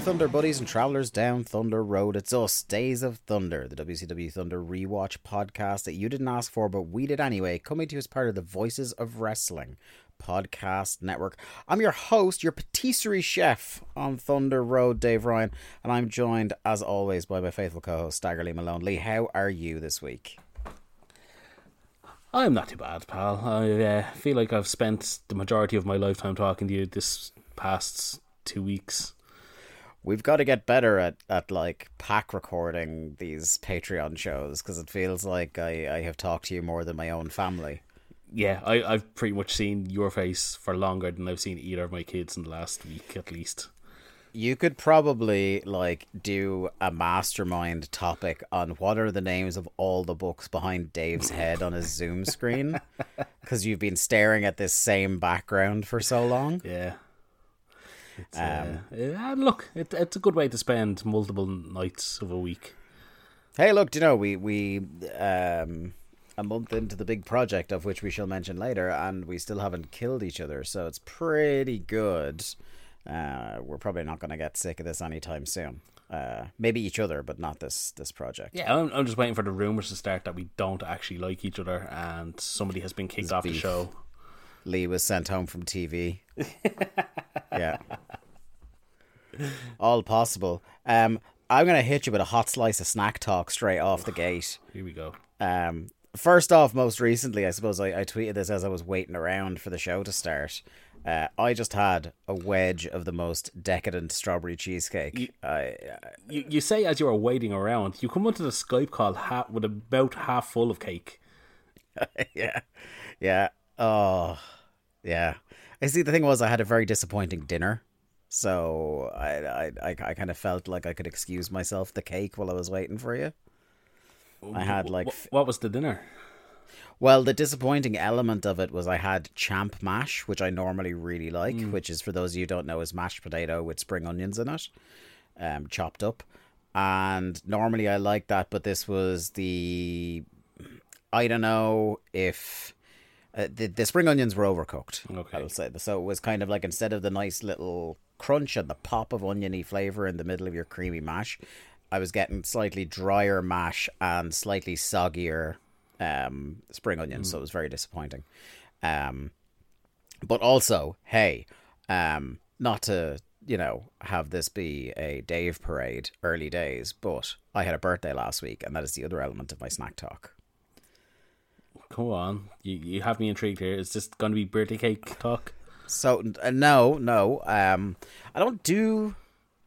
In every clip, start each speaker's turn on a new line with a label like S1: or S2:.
S1: There, Thunder buddies and travelers down Thunder Road. It's us, Days of Thunder, the WCW Thunder rewatch podcast that you didn't ask for, but we did anyway, coming to you as part of the Voices of Wrestling podcast network. I'm your host, your patisserie chef on Thunder Road, Dave Ryan, and I'm joined, as always, by my faithful co host, Staggerly Malone. Lee, how are you this week?
S2: I'm not too bad, pal. I uh, feel like I've spent the majority of my lifetime talking to you this past two weeks.
S1: We've got to get better at, at like pack recording these Patreon shows because it feels like I, I have talked to you more than my own family.
S2: Yeah, I, I've pretty much seen your face for longer than I've seen either of my kids in the last week, at least.
S1: You could probably like do a mastermind topic on what are the names of all the books behind Dave's head on his Zoom screen because you've been staring at this same background for so long.
S2: Yeah. It's, um, uh, look, it, it's a good way to spend multiple nights of a week.
S1: Hey, look, do you know we we um a month into the big project of which we shall mention later, and we still haven't killed each other, so it's pretty good. Uh, we're probably not going to get sick of this anytime soon. Uh, maybe each other, but not this this project.
S2: Yeah, I'm, I'm just waiting for the rumors to start that we don't actually like each other, and somebody has been kicked
S1: It's
S2: off
S1: beef.
S2: the show.
S1: Lee was sent home from TV. yeah. All possible. Um, I'm going to hit you with a hot slice of snack talk straight off the gate.
S2: Here we go.
S1: Um, first off, most recently, I suppose I, I tweeted this as I was waiting around for the show to start. Uh, I just had a wedge of the most decadent strawberry cheesecake. I,
S2: You, you say as you are waiting around, you come onto the Skype call ha- with about half full of cake.
S1: yeah, yeah. Oh, yeah. I see. The thing was, I had a very disappointing dinner, so I, I, I, I kind of felt like I could excuse myself the cake while I was waiting for you. I had like,
S2: what was the dinner?
S1: well, the disappointing element of it was I had champ mash, which I normally really like, which is for those of you who don't know is mashed potato with spring onions in it, um, chopped up, and normally I like that, but this was the, I don't know if. Uh, the, the spring onions were overcooked.
S2: Okay.
S1: I'll say so. It was kind of like instead of the nice little crunch and the pop of oniony flavor in the middle of your creamy mash, I was getting slightly drier mash and slightly soggier um, spring onions. So it was very disappointing. Um, but also, hey, um, not to you know have this be a Dave parade, early days, but I had a birthday last week, and that is the other element of my snack talk.
S2: Come on, you you have me intrigued here. Is this going to be birthday cake talk?
S1: So uh, no, no. Um, I don't do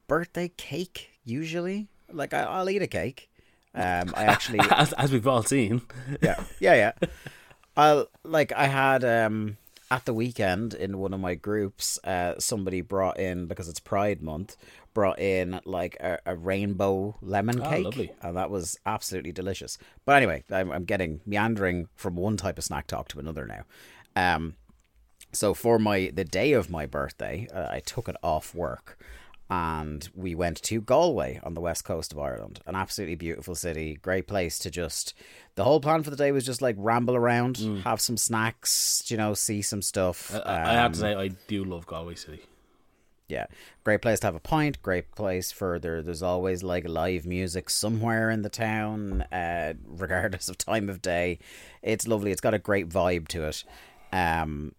S1: birthday cake usually. Like I, I'll eat a cake. Um, I actually,
S2: As, as we've all seen.
S1: yeah, yeah, yeah. I'll like I had um at the weekend in one of my groups. Uh, somebody brought in because it's Pride Month. Brought in like a, a rainbow lemon
S2: Ah,
S1: cake,
S2: lovely.
S1: and that was absolutely delicious. But anyway, I'm, I'm getting meandering from one type of snack talk to another now. Um, so for my the day of my birthday, uh, I took it off work, and we went to Galway on the west coast of Ireland. An absolutely beautiful city, great place to just. The whole plan for the day was just like ramble around, have some snacks, you know, see some stuff.
S2: I, I have
S1: Um,
S2: to say, I do love Galway City.
S1: yeah, great place to have a pint. Great place for there. There's always like live music somewhere in the town, uh, regardless of time of day. It's lovely. It's got a great vibe to it. Um,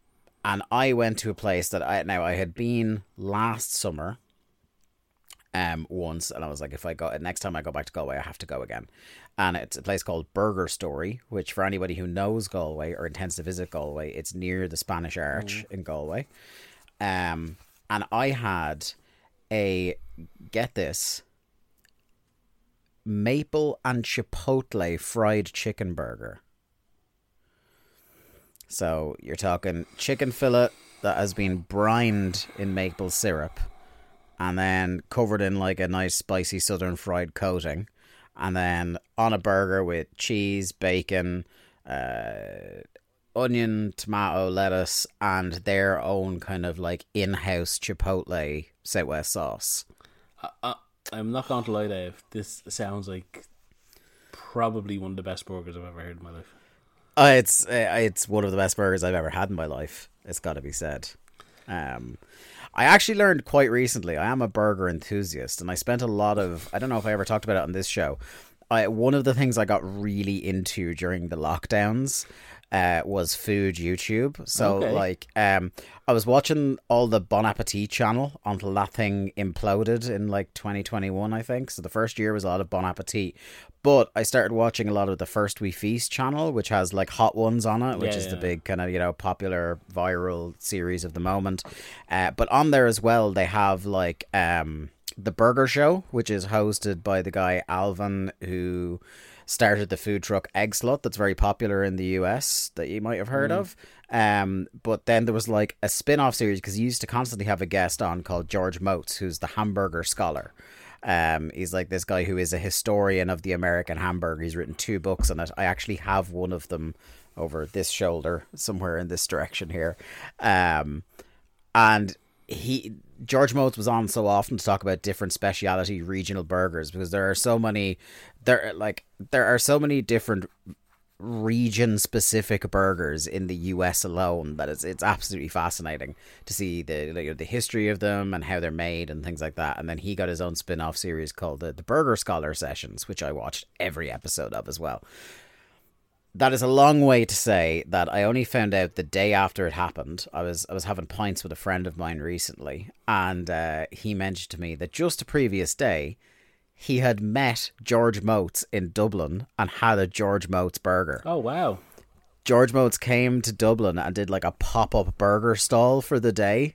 S1: and I went to a place that I now I had been last summer. Um, once, and I was like, if I go next time I go back to Galway, I have to go again. And it's a place called Burger Story, which for anybody who knows Galway or intends to visit Galway, it's near the Spanish Arch in Galway. Um, and I had a get this maple and chipotle fried chicken burger. So you're talking chicken fillet that has been brined in maple syrup and then covered in like a nice spicy southern fried coating and then on a burger with cheese, bacon, uh, onion, tomato, lettuce, and their own kind of like in-house chipotle southwest sauce.
S2: I, I'm not going to lie, Dave. This sounds like probably one of the best burgers I've ever heard in my life.
S1: Uh, it's uh, it's one of the best burgers I've ever had in my life. It's got to be said. Um, I actually learned quite recently. I am a burger enthusiast, and I spent a lot of. I don't know if I ever talked about it on this show. I, one of the things I got really into during the lockdowns uh, was food YouTube. So
S2: Okay.
S1: like, um, I was watching all the Bon Appetit channel until that thing imploded in like 2021, I think. So the first year was a lot of Bon Appetit, but I started watching a lot of the First We Feast channel, which has like hot ones on it, which
S2: Yeah,
S1: is the big kind of you know popular viral series of the moment. Uh, but on there as well, they have like um the Burger Show, which is hosted by the guy Alvin who started the food truck Eggslut that's very popular in the US that you might have heard of. Um, but then there was like a spin off series because he used to constantly have a guest on called George Motz, who's the hamburger scholar. Um, he's like this guy who is a historian of the American hamburger. He's written two books on it. I actually have one of them over this shoulder, somewhere in this direction here. Um, and he George Motz was on so often to talk about different speciality regional burgers because there are so many there like there are so many different region specific burgers in the US alone that it's it's absolutely fascinating to see the the history of them and how they're made and things like that. And then he got his own spin-off series called the, the Burger Scholar Sessions which I watched every episode of as well that is a long way to say that I only found out the day after it happened. I was I was having pints with a friend of mine recently, and uh, he mentioned to me that just the previous day, he had met George Motz in Dublin and had a George Motz burger.
S2: Oh wow!
S1: George Motz came to Dublin and did like a pop up burger stall for the day,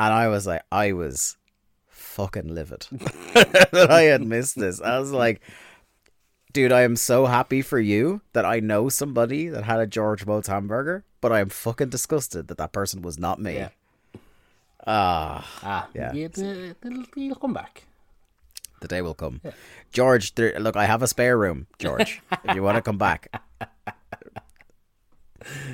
S1: and I was like, I was fucking livid that I had missed this. I was like, dude, I am so happy for you that I know somebody that had a George Motz hamburger, but I am fucking disgusted that that person was not me.
S2: Yeah.
S1: Ah,
S2: Ah,
S1: Yeah.
S2: yeah, you'll come back.
S1: the day will come. George, there, look, I have a spare room, George. if you want to come back,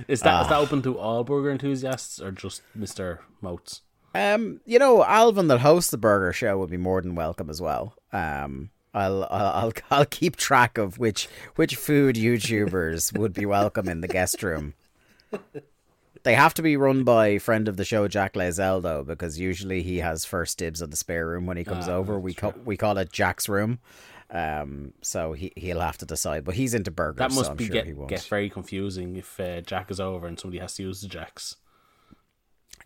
S2: Is that is
S1: Ah.
S2: that open to all burger enthusiasts or just Mister Motz?
S1: Um, you know, Alvin that hosts the burger show would be more than welcome as well. Um, I'll I'll I'll, keep track of which which food YouTubers would be welcome in the guest room. They have to be run by friend of the show Jack Lazell though, because usually he has first dibs on the spare room when he comes
S2: Ah,
S1: over. We call we call it Jack's room. Um, so he he'll have to decide, but he's into burgers.
S2: That
S1: so
S2: must
S1: I'm
S2: be
S1: sure
S2: get
S1: he won't.
S2: get very confusing if uh, Jack is over and somebody has to use the jacks.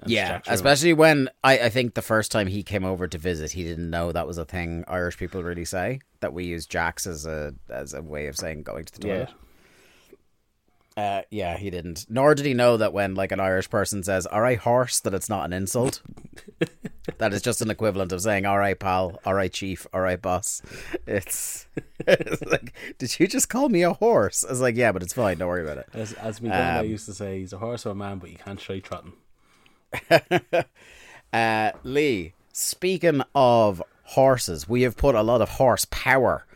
S1: Yeah, especially when I, I think the first time he came over to visit, he didn't know that was a thing Irish people really say that we use jacks as a as a way of saying going to the
S2: yeah.
S1: toilet. Uh, yeah, he didn't. Nor did he know that when like an Irish person says "all right, horse," that it's not an insult. that is just an equivalent of saying "all right, pal," "all right, chief," "all right, boss." It's, it's like, did you just call me a horse? I was like, yeah, but it's fine. Don't worry about it.
S2: As as my
S1: Um,
S2: used to say, he's a horse or a man, but you can't try trotting.
S1: Uh, Lee, speaking of horses, we have put a lot of horsepower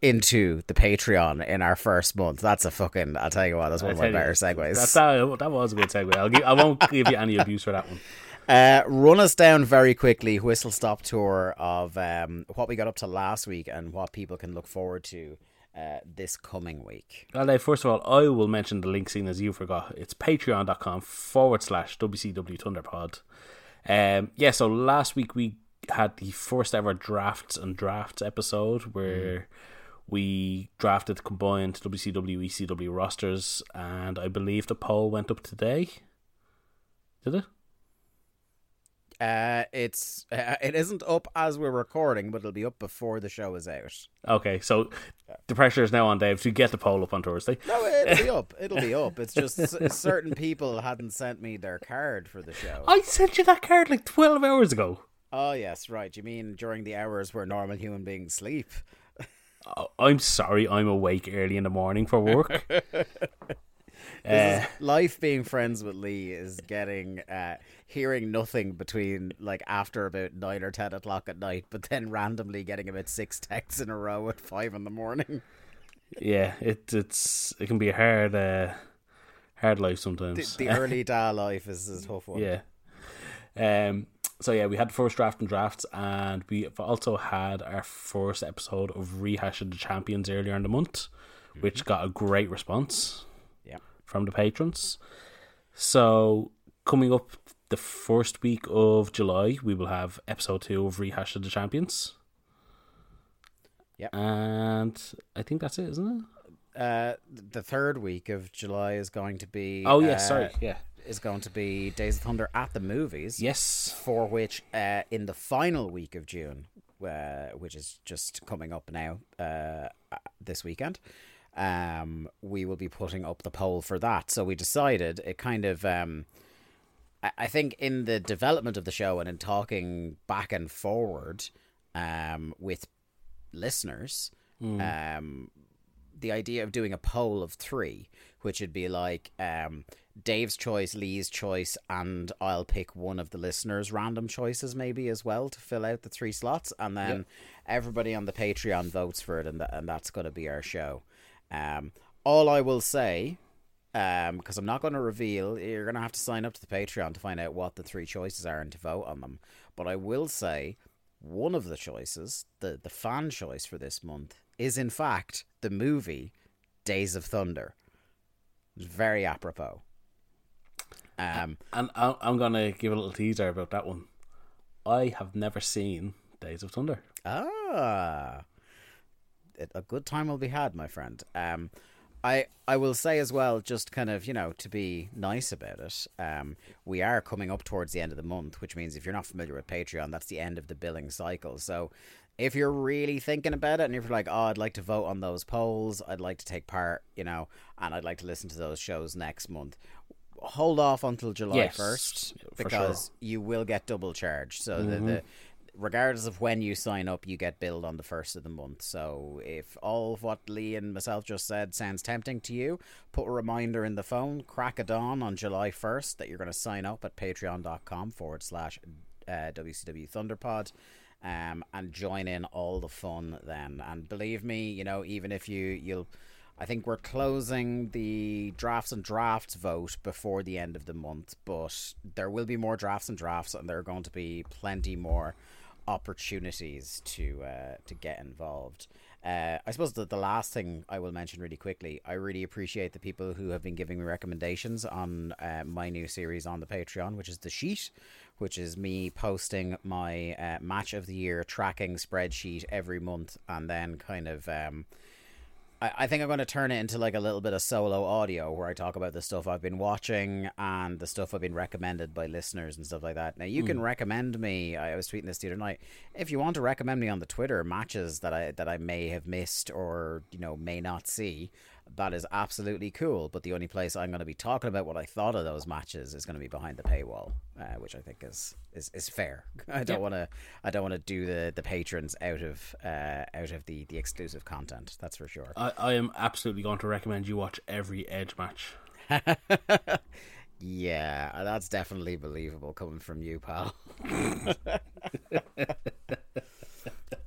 S1: into the Patreon in our first month. That's a fucking, I'll tell you what, that's one of
S2: I
S1: my better segues.
S2: That, that, that was a good segue. I'll give, I won't give you any abuse for that one.
S1: Uh, run us down very quickly, whistle stop tour of um, what we got up to last week and what people can look forward to uh, this coming week.
S2: Well, Dave, first of all, I will mention the link seeing as you forgot. It's patreon.com forward slash WCW Thunderpod. Um, yeah, so last week we had the first ever drafts and drafts episode where mm. we drafted combined WCW ECW rosters, and I believe the poll went up today. Did it?
S1: Uh, it's uh, it isn't up as we're recording, but it'll be up before the show is out.
S2: Okay, so the pressure is now on Dave to get the poll up on Thursday.
S1: No, it'll be up. It'll be up. It's just certain people hadn't sent me their card for the show.
S2: I sent you that card like twelve hours ago.
S1: Oh yes, right. You mean during the hours where normal human beings sleep?
S2: Oh, I'm sorry, I'm awake early in the morning for work.
S1: Uh, life being friends with Lee is getting uh, hearing nothing between like after about nine or ten o'clock at night, but then randomly getting about six texts in a row at five in the morning.
S2: Yeah, it it's it can be a hard uh, hard life sometimes.
S1: The, the early day life is a tough one.
S2: Yeah. Um. So yeah, we had the first draft and drafts, and we also had our first episode of rehashing the champions earlier in the month, mm-hmm. which got a great response Yeah. from the patrons. So, coming up the first week of July, we will have episode two of Rehash of the Champions.
S1: Yeah.
S2: And I think that's it, isn't
S1: it? Uh, the third week of July is going to be.
S2: Oh, yeah, uh, sorry. Yeah.
S1: Is going to be Days of Thunder at the movies.
S2: Yes.
S1: For which, uh, in the final week of June, uh, which is just coming up now uh, this weekend, um, we will be putting up the poll for that. So we decided it kind of. Um, I think in the development of the show and in talking back and forward um, with listeners, mm. um, the idea of doing a poll of three, which would be like um, Dave's choice, Lee's choice, and I'll pick one of the listeners' random choices, maybe as well, to fill out the three slots, and then yep. everybody on the Patreon votes for it, and, th- and that's going to be our show. Um, all I will say, because um, I'm not going to reveal, you're going to have to sign up to the Patreon to find out what the three choices are and to vote on them. But I will say, one of the choices, the the fan choice for this month, is in fact the movie Days of Thunder. Very apropos. Um,
S2: and I'm going to give a little teaser about that one. I have never seen Days of Thunder.
S1: Ah, a good time will be had, my friend. Um, I I will say as well, just kind of you know to be nice about it. Um, we are coming up towards the end of the month, which means if you're not familiar with Patreon, that's the end of the billing cycle. So if you're really thinking about it and if you're like, oh, I'd like to vote on those polls, I'd like to take part, you know, and I'd like to listen to those shows next month. Hold off until July first because sure. you will get double charged. So mm-hmm. the, the regardless of when you sign up, you get billed on the first of the month. So if all of what Lee and myself just said sounds tempting to you, put a reminder in the phone, crack a dawn on July 1st that you're going to sign up at patreon.com forward slash uh, WCW Thunderpod. Um, and join in all the fun then. And believe me, you know, even if you you'll I think we're closing the drafts and drafts vote before the end of the month, but there will be more drafts and drafts, and there are going to be plenty more opportunities to uh, to get involved. Uh, I suppose the, the last thing I will mention really quickly, I really appreciate the people who have been giving me recommendations on uh, my new series on the Patreon, which is The Sheet, which is me posting my uh, match of the year tracking spreadsheet every month and then kind of um, I, I think I'm going to turn it into like a little bit of solo audio where I talk about the stuff I've been watching and the stuff I've been recommended by listeners and stuff like that. Now you mm. can recommend me. I was tweeting this the other night. If you want to recommend me on the Twitter matches that I that I may have missed or you know may not see, that is absolutely cool. But the only place I'm going to be talking about what I thought of those matches is going to be behind the paywall, uh, which I think is is, is fair. I don't want to I don't want to do the, the patrons out of uh, out of the, the exclusive content. That's for sure.
S2: I, I am absolutely going to recommend you watch every Edge match.
S1: yeah, that's definitely believable coming from you, pal.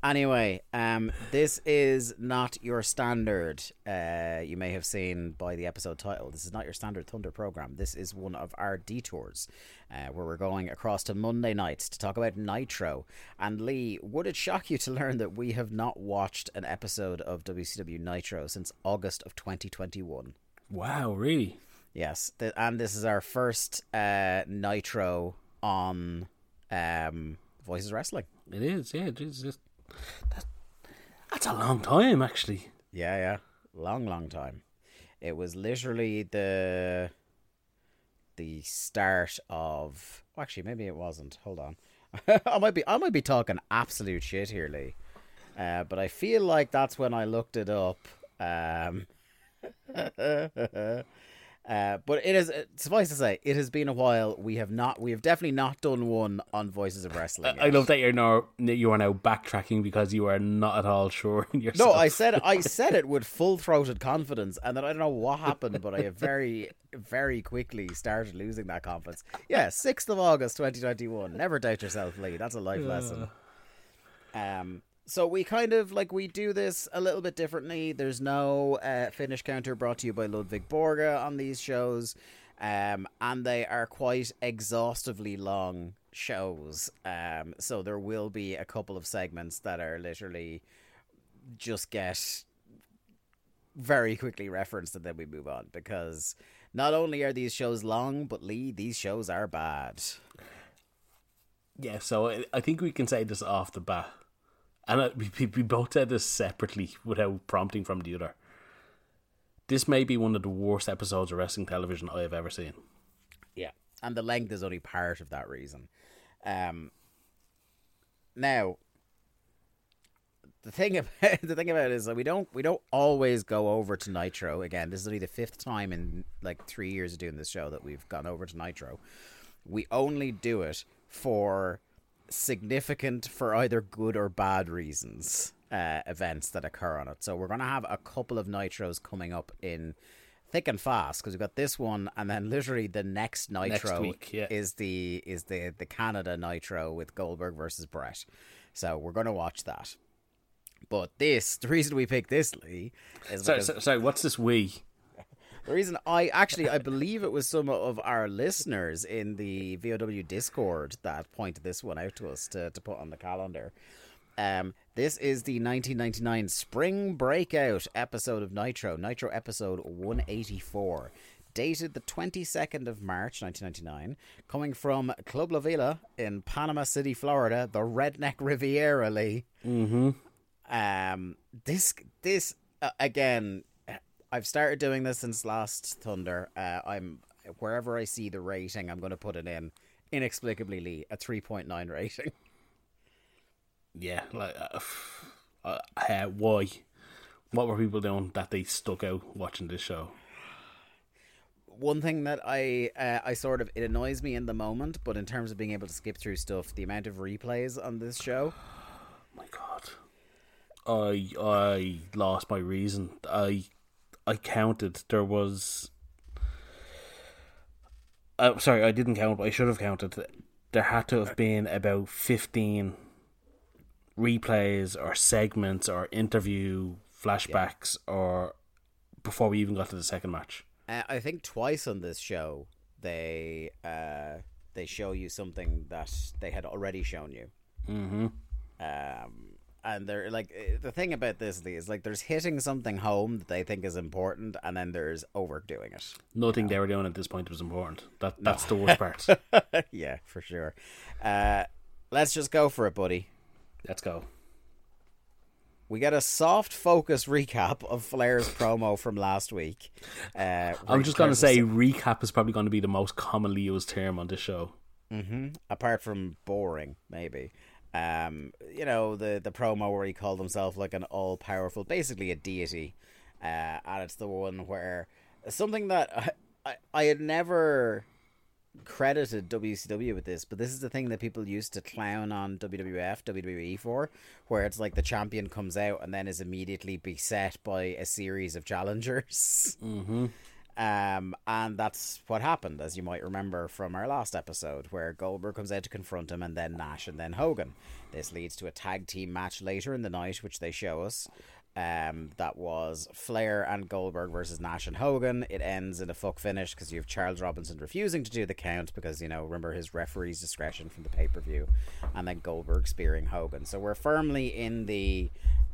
S1: Anyway, um, this is not your standard. Uh, you may have seen by the episode title. This is not your standard Thunder program. This is one of our detours, uh, where we're going across to Monday nights to talk about Nitro. And Lee, would it shock you to learn that we have not watched an episode of WCW Nitro since August of 2021?
S2: Wow, really?
S1: Yes, th- and this is our first uh, Nitro on um, Voices Wrestling.
S2: It is, yeah. It is just, that, that's a long time, actually.
S1: Yeah, yeah. Long, long time. It was literally the the start of well, actually maybe it wasn't. Hold on. I might be I might be talking absolute shit here, Lee. Uh, but I feel like that's when I looked it up. Um, Uh, but it is uh, suffice to say, it has been a while. We have not, we have definitely not done one on Voices of Wrestling.
S2: I love that you're now you are now backtracking because you are not at all sure in yourself.
S1: No, I said I said it with full throated confidence, and then I don't know what happened, but I very, very quickly started losing that confidence. Yeah, sixth of August, twenty twenty one. Never doubt yourself, Lee. That's a life lesson. Um, so we kind of like we do this a little bit differently. There's no uh, finish counter brought to you by Ludwig Borga on these shows, um, and they are quite exhaustively long shows. Um, so there will be a couple of segments that are literally just get very quickly referenced and then we move on because not only are these shows long, but Lee, these shows are bad.
S2: Yeah, so I- I think we can say this off the bat, and we- we both said this separately without prompting from the other. This may be one of the worst episodes of wrestling television I have ever seen.
S1: Yeah, and the length is only part of that reason. Um, now, the thing about the thing about it is that we don't we don't always go over to Nitro again. This is only the fifth time in like three years of doing this show that we've gone over to Nitro. We only do it for significant, for either good or bad reasons, uh, events that occur on it. So we're gonna have a couple of Nitros coming up in thick and fast because we've got this one, and then literally the next Nitro
S2: week, yeah.
S1: is the is the the Canada Nitro with Goldberg versus Brett. So we're gonna watch that. But this, the reason we picked this, Lee, is
S2: Sorry,
S1: because
S2: so- sorry, what's this we?
S1: The reason I actually I believe it was some of our listeners in the VOW Discord that pointed this one out to us to, to put on the calendar. Um, this is the 1999 Spring Breakout episode of Nitro, Nitro episode 184, dated the 22nd of March 1999, coming from Club La Vela in Panama City, Florida, the Redneck Riviera, Lee. Um, this this uh, again, I've started doing this since last Thunder. Uh, I'm wherever I see the rating, I'm going to put it in. Inexplicably, Lee, a three point nine rating.
S2: Yeah, like uh, uh, uh, why? What were people doing that they stuck out watching this show?
S1: One thing that I uh, I sort of it annoys me in the moment, but in terms of being able to skip through stuff, the amount of replays on this show.
S2: Oh my god i i lost my reason i i counted there was uh, sorry i didn't count but i should have counted. There had to have been about 15 replays or segments or interview flashbacks or before we even got to the second match.
S1: Uh, I think twice on this show they uh, they show you something that they had already shown you.
S2: mm-hmm.
S1: Um, and they're like eh, the thing about this is like there's hitting something home that they think is important, and then there's overdoing it.
S2: nothing they were doing at this point was important that that's the worst part
S1: yeah, for sure. Uh, let's just go for it, buddy.
S2: let's go
S1: We get a soft focus recap of Flair's promo from last week. Uh,
S2: i'm just going to say recap is probably going to be the most commonly used term on this show
S1: hmm apart from boring, maybe. Um, you know the the promo where he called himself like an all powerful, basically a deity, uh, and it's the one where something that I, I I had never credited WCW with this, but this is the thing that people used to clown on WWF, WWE for, where it's like the champion comes out and then is immediately beset by a series of challengers.
S2: mm-hmm
S1: Um, and that's what happened, as you might remember from our last episode, where Goldberg comes out to confront him, and then Nash, and then Hogan. This leads to a tag team match later in the night, which they show us. Um, that was Flair and Goldberg versus Nash and Hogan. It ends in a fuck finish because you have Charles Robinson refusing to do the count because you know remember his referee's discretion from the pay per view, and then Goldberg spearing Hogan. So we're firmly in the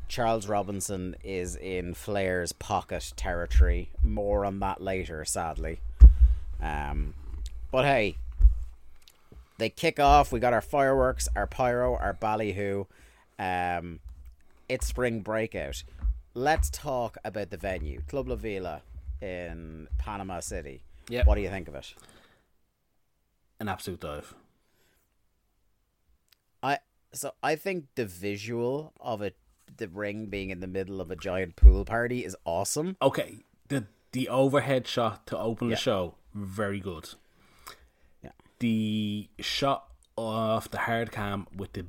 S1: Charles Robinson is in Flair's pocket territory. More on that later, sadly. Um, but hey, they kick off. We got our fireworks, our pyro, our ballyhoo. Um, it's spring breakout. Let's talk about the venue, Club La Vela in Panama City.
S2: Yep.
S1: What do you think of it?
S2: An absolute dive.
S1: I so I think the visual of it, the ring being in the middle of a giant pool party, is awesome.
S2: Okay, the the overhead shot to open
S1: Yeah.
S2: the show, very good.
S1: Yeah.
S2: The shot of the hard cam with the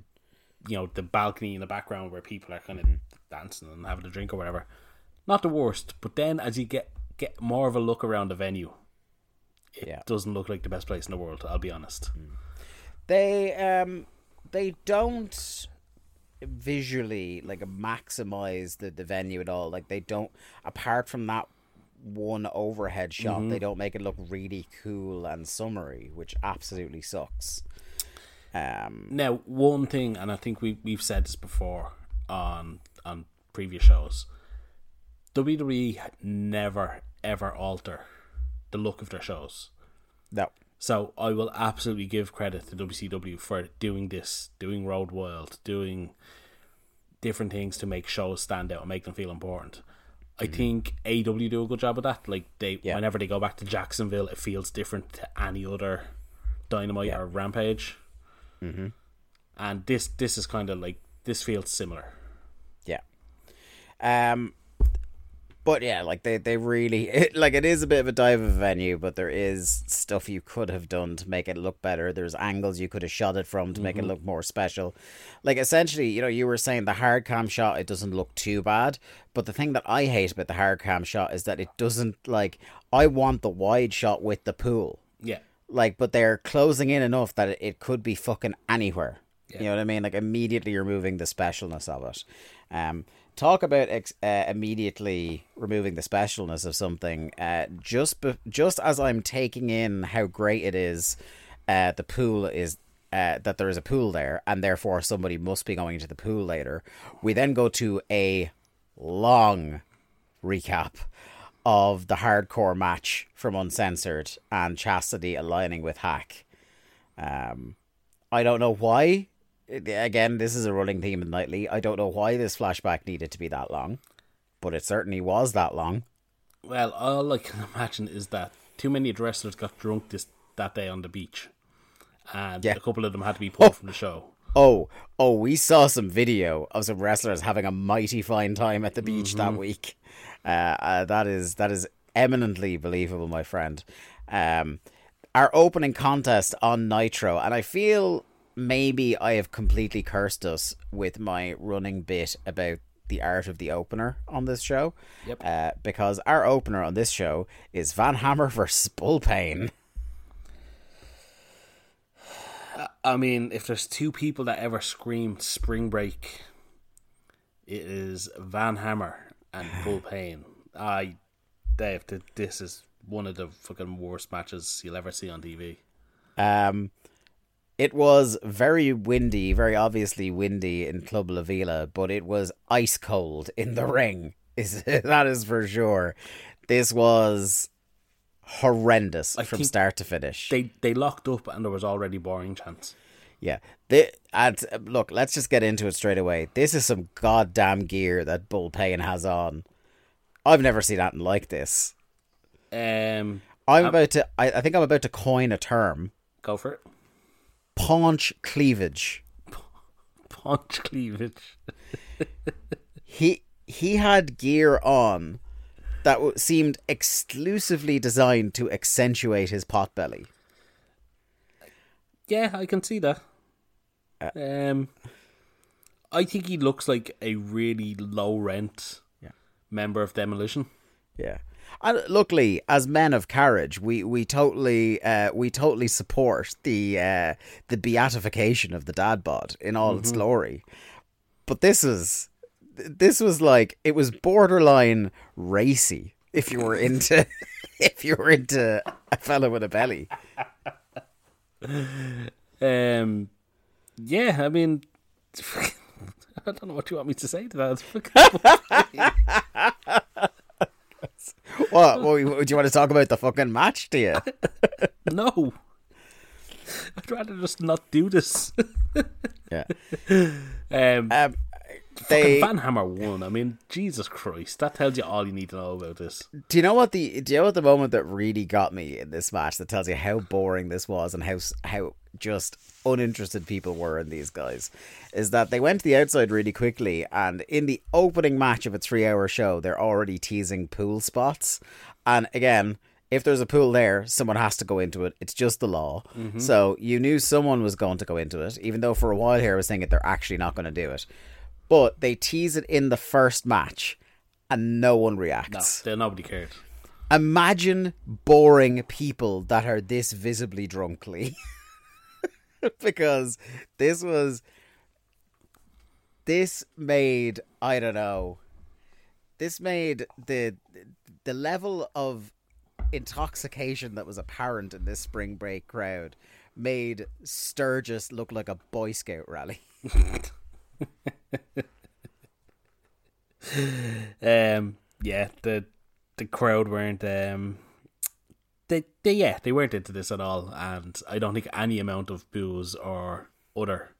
S2: you know the balcony in the background where people are kind of dancing and having a drink or whatever, not the worst. But then as you get get more of a look around the venue, it
S1: Yeah.
S2: doesn't look like the best place in the world. I'll be honest.
S1: They um they don't visually like maximize the, the venue at all. Like they don't apart from that one overhead shot, they don't make it look really cool and summery, which absolutely sucks. Um
S2: Now, one thing, and I think we we've said this before on on previous shows, WWE never ever alter the look of their shows.
S1: no.
S2: So I will absolutely give credit to WCW for doing this, doing Road Wild, doing different things to make shows stand out and make them feel important. I think AEW do a good job of that. Like they,
S1: Mm-hmm. Yeah.
S2: whenever they go back to Jacksonville, it feels different to any other Dynamite or Rampage. Mm-hmm. And this, this is kind of like this feels similar.
S1: Yeah. Um but yeah, like they, they really it, like it is a bit of a dive of a venue, but there is stuff you could have done to make it look better. There's angles you could have shot it from to make it look more special. Like essentially, you know, you were saying the hard cam shot it doesn't look too bad, but the thing that I hate about the hard cam shot is that it doesn't like I want the wide shot with the pool.
S2: Yeah.
S1: Like, but they're closing in enough that it, it could be fucking anywhere. Yeah. You know what I mean? Like immediately removing the specialness of it. Um, talk about ex- uh, immediately removing the specialness of something. Uh, just be- just as I'm taking in how great it is, uh, the pool is. Uh, that there is a pool there, and therefore somebody must be going to the pool later. We then go to a long recap of the hardcore match from Uncensored and Chastity aligning with Hack. Um, I don't know why. Again, this is a running theme in Nightly. I don't know why this flashback needed to be that long, but it certainly was that long.
S2: Well, all I can imagine is that too many wrestlers got drunk this that day on the beach, and
S1: Yeah.
S2: a couple of them had to be pulled from the show.
S1: Oh, oh, we saw some video of some wrestlers having a mighty fine time at the beach that week. Uh, uh, that is that is eminently believable, my friend. Um, our opening contest on Nitro, and I feel maybe I have completely cursed us with my running bit about the art of the opener on this show.
S2: Yep.
S1: Uh, because our opener on this show is Van Hammer versus Bull Payne.
S2: I mean, if there's two people that ever screamed "Spring Break," it is Van Hammer and Bull Payne. I, Dave, this is one of the fucking worst matches you'll ever see on TV.
S1: Um, it was very windy, very obviously windy in Club La Vela, but it was ice cold in the ring. Is that is for sure. This was horrendous
S2: I
S1: from start to finish.
S2: They they locked up and there was already boring chants.
S1: yeah. The, and uh, look, let's just get into it straight away. This is some goddamn gear that Bull Payne has on. I've never seen anything like this.
S2: Um,
S1: I'm about to. I, I think I'm about to coin a term:
S2: go for it.
S1: Paunch cleavage.
S2: Punch cleavage.
S1: he he had gear on that w- seemed exclusively designed to accentuate his pot belly.
S2: Yeah, I can see that. Um, I think he looks like a really low rent
S1: Yeah.
S2: member of Demolition.
S1: Yeah. And luckily, as men of carriage, we we totally uh, we totally support the uh, the beatification of the dad bod in all its glory. But this was this was like it was borderline racy if you were into if you were into a fella with a belly.
S2: Um, yeah, I mean, I don't know what you want me to say to that.
S1: What? what? Do you want to talk about the fucking match? Do you?
S2: no, I'd rather just not do this.
S1: Yeah.
S2: Um,
S1: Um, they.
S2: Van Hammer won. I mean, Jesus Christ, that tells you all you need to know about this.
S1: Do you know what the? Do you know what the moment that really got me in this match that tells you how boring this was and how how just uninterested people were in these guys is that they went to the outside really quickly and in the opening match of a three hour show they're already teasing pool spots and again if there's a pool there someone has to go into it it's just the law mm-hmm. so you knew someone was going to go into it even though for a while here I was thinking they're actually not going to do it but they tease it in the first match and no one reacts.
S2: There nobody cared.
S1: imagine boring people that are this visibly drunkly. Because this was this made i don't know this made the the level of intoxication that was apparent in this spring break crowd made sturgis look like a boy scout rally
S2: Um, yeah, the the crowd weren't. Um, they, they yeah, they weren't into this at all, and I don't think any amount of booze or other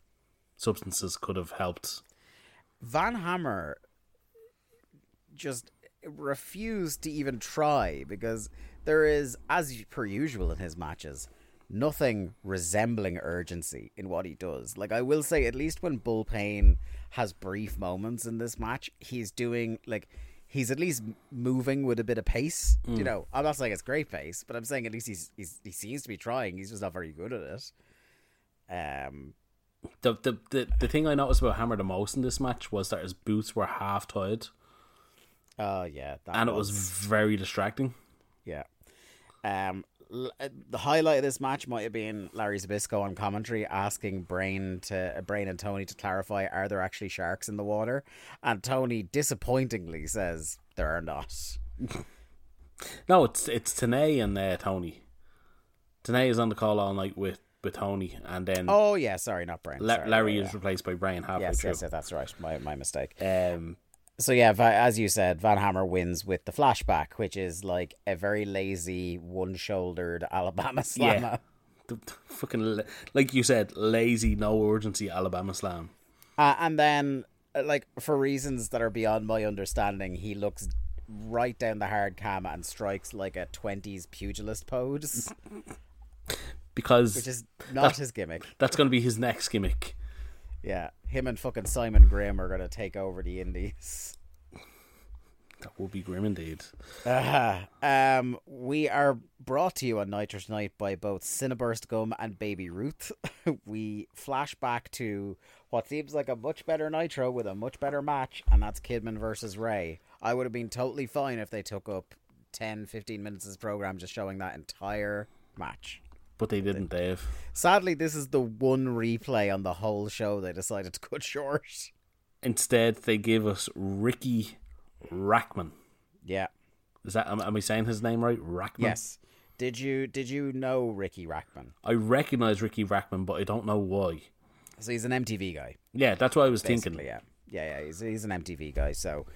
S2: substances could have helped.
S1: Van Hammer just refused to even try because there is, as per usual in his matches, nothing resembling urgency in what he does. Like I will say, at least when Bull Payne has brief moments in this match, he's doing like he's at least moving with a bit of pace. You know, I'm not saying it's great pace, but I'm saying at least he's, he's he seems to be trying. He's just not very good at it. Um,
S2: The, the the the thing I noticed about Hammer the most in this match was that his boots were half tied,
S1: oh yeah, that
S2: and it was very distracting.
S1: Yeah. Um, uh, the highlight of this match might have been Larry Zbyszko on commentary asking Brain to uh, Brain and Tony to clarify: Are there actually sharks in the water? And Tony disappointingly says there are not.
S2: No, it's it's Tenay and uh, Tony. Tenay is on the call all night with, with Tony, and then
S1: Oh yeah, sorry, not Brain.
S2: La-
S1: Sorry,
S2: Larry
S1: yeah,
S2: is replaced by Brian halfway
S1: Yes,
S2: through.
S1: yes, yes, that's right. My my mistake.
S2: Um,
S1: So yeah, Va- as you said, Van Hammer wins with the flashback, which is like a very lazy, one-shouldered Alabama slammer.
S2: yeah, the, the fucking like you said, lazy, no urgency Alabama slam.
S1: Uh, and then, uh, like, for reasons that are beyond my understanding, he looks right down the hard cam and strikes like a 20s pugilist pose,
S2: Because
S1: which is not his gimmick.
S2: that's going to be his next gimmick.
S1: Yeah, him and fucking Simon Grimm are going to take over the Indies.
S2: That will be grim indeed.
S1: Uh, um, we are brought to you on Nitro Tonight by both Cinnaburst Gum and Baby Ruth. we flash back to what seems like a much better Nitro with a much better match, and that's Kidman versus Rey. I would have been totally fine if they took up 10, 15 minutes of this program just showing that entire match.
S2: But they didn't, Dave.
S1: Sadly, this is the one replay on the whole show they decided to cut short.
S2: Instead, they gave us Riki Rachtman.
S1: Yeah.
S2: Is that am, am I saying his name right? Rachtman.
S1: Yes. Did you did you know Riki Rachtman?
S2: I recognize Riki Rachtman, but I don't know why.
S1: So he's an MTV guy.
S2: Yeah, that's what I was
S1: basically,
S2: thinking.
S1: yeah, yeah, yeah. He's, he's an MTV guy. So,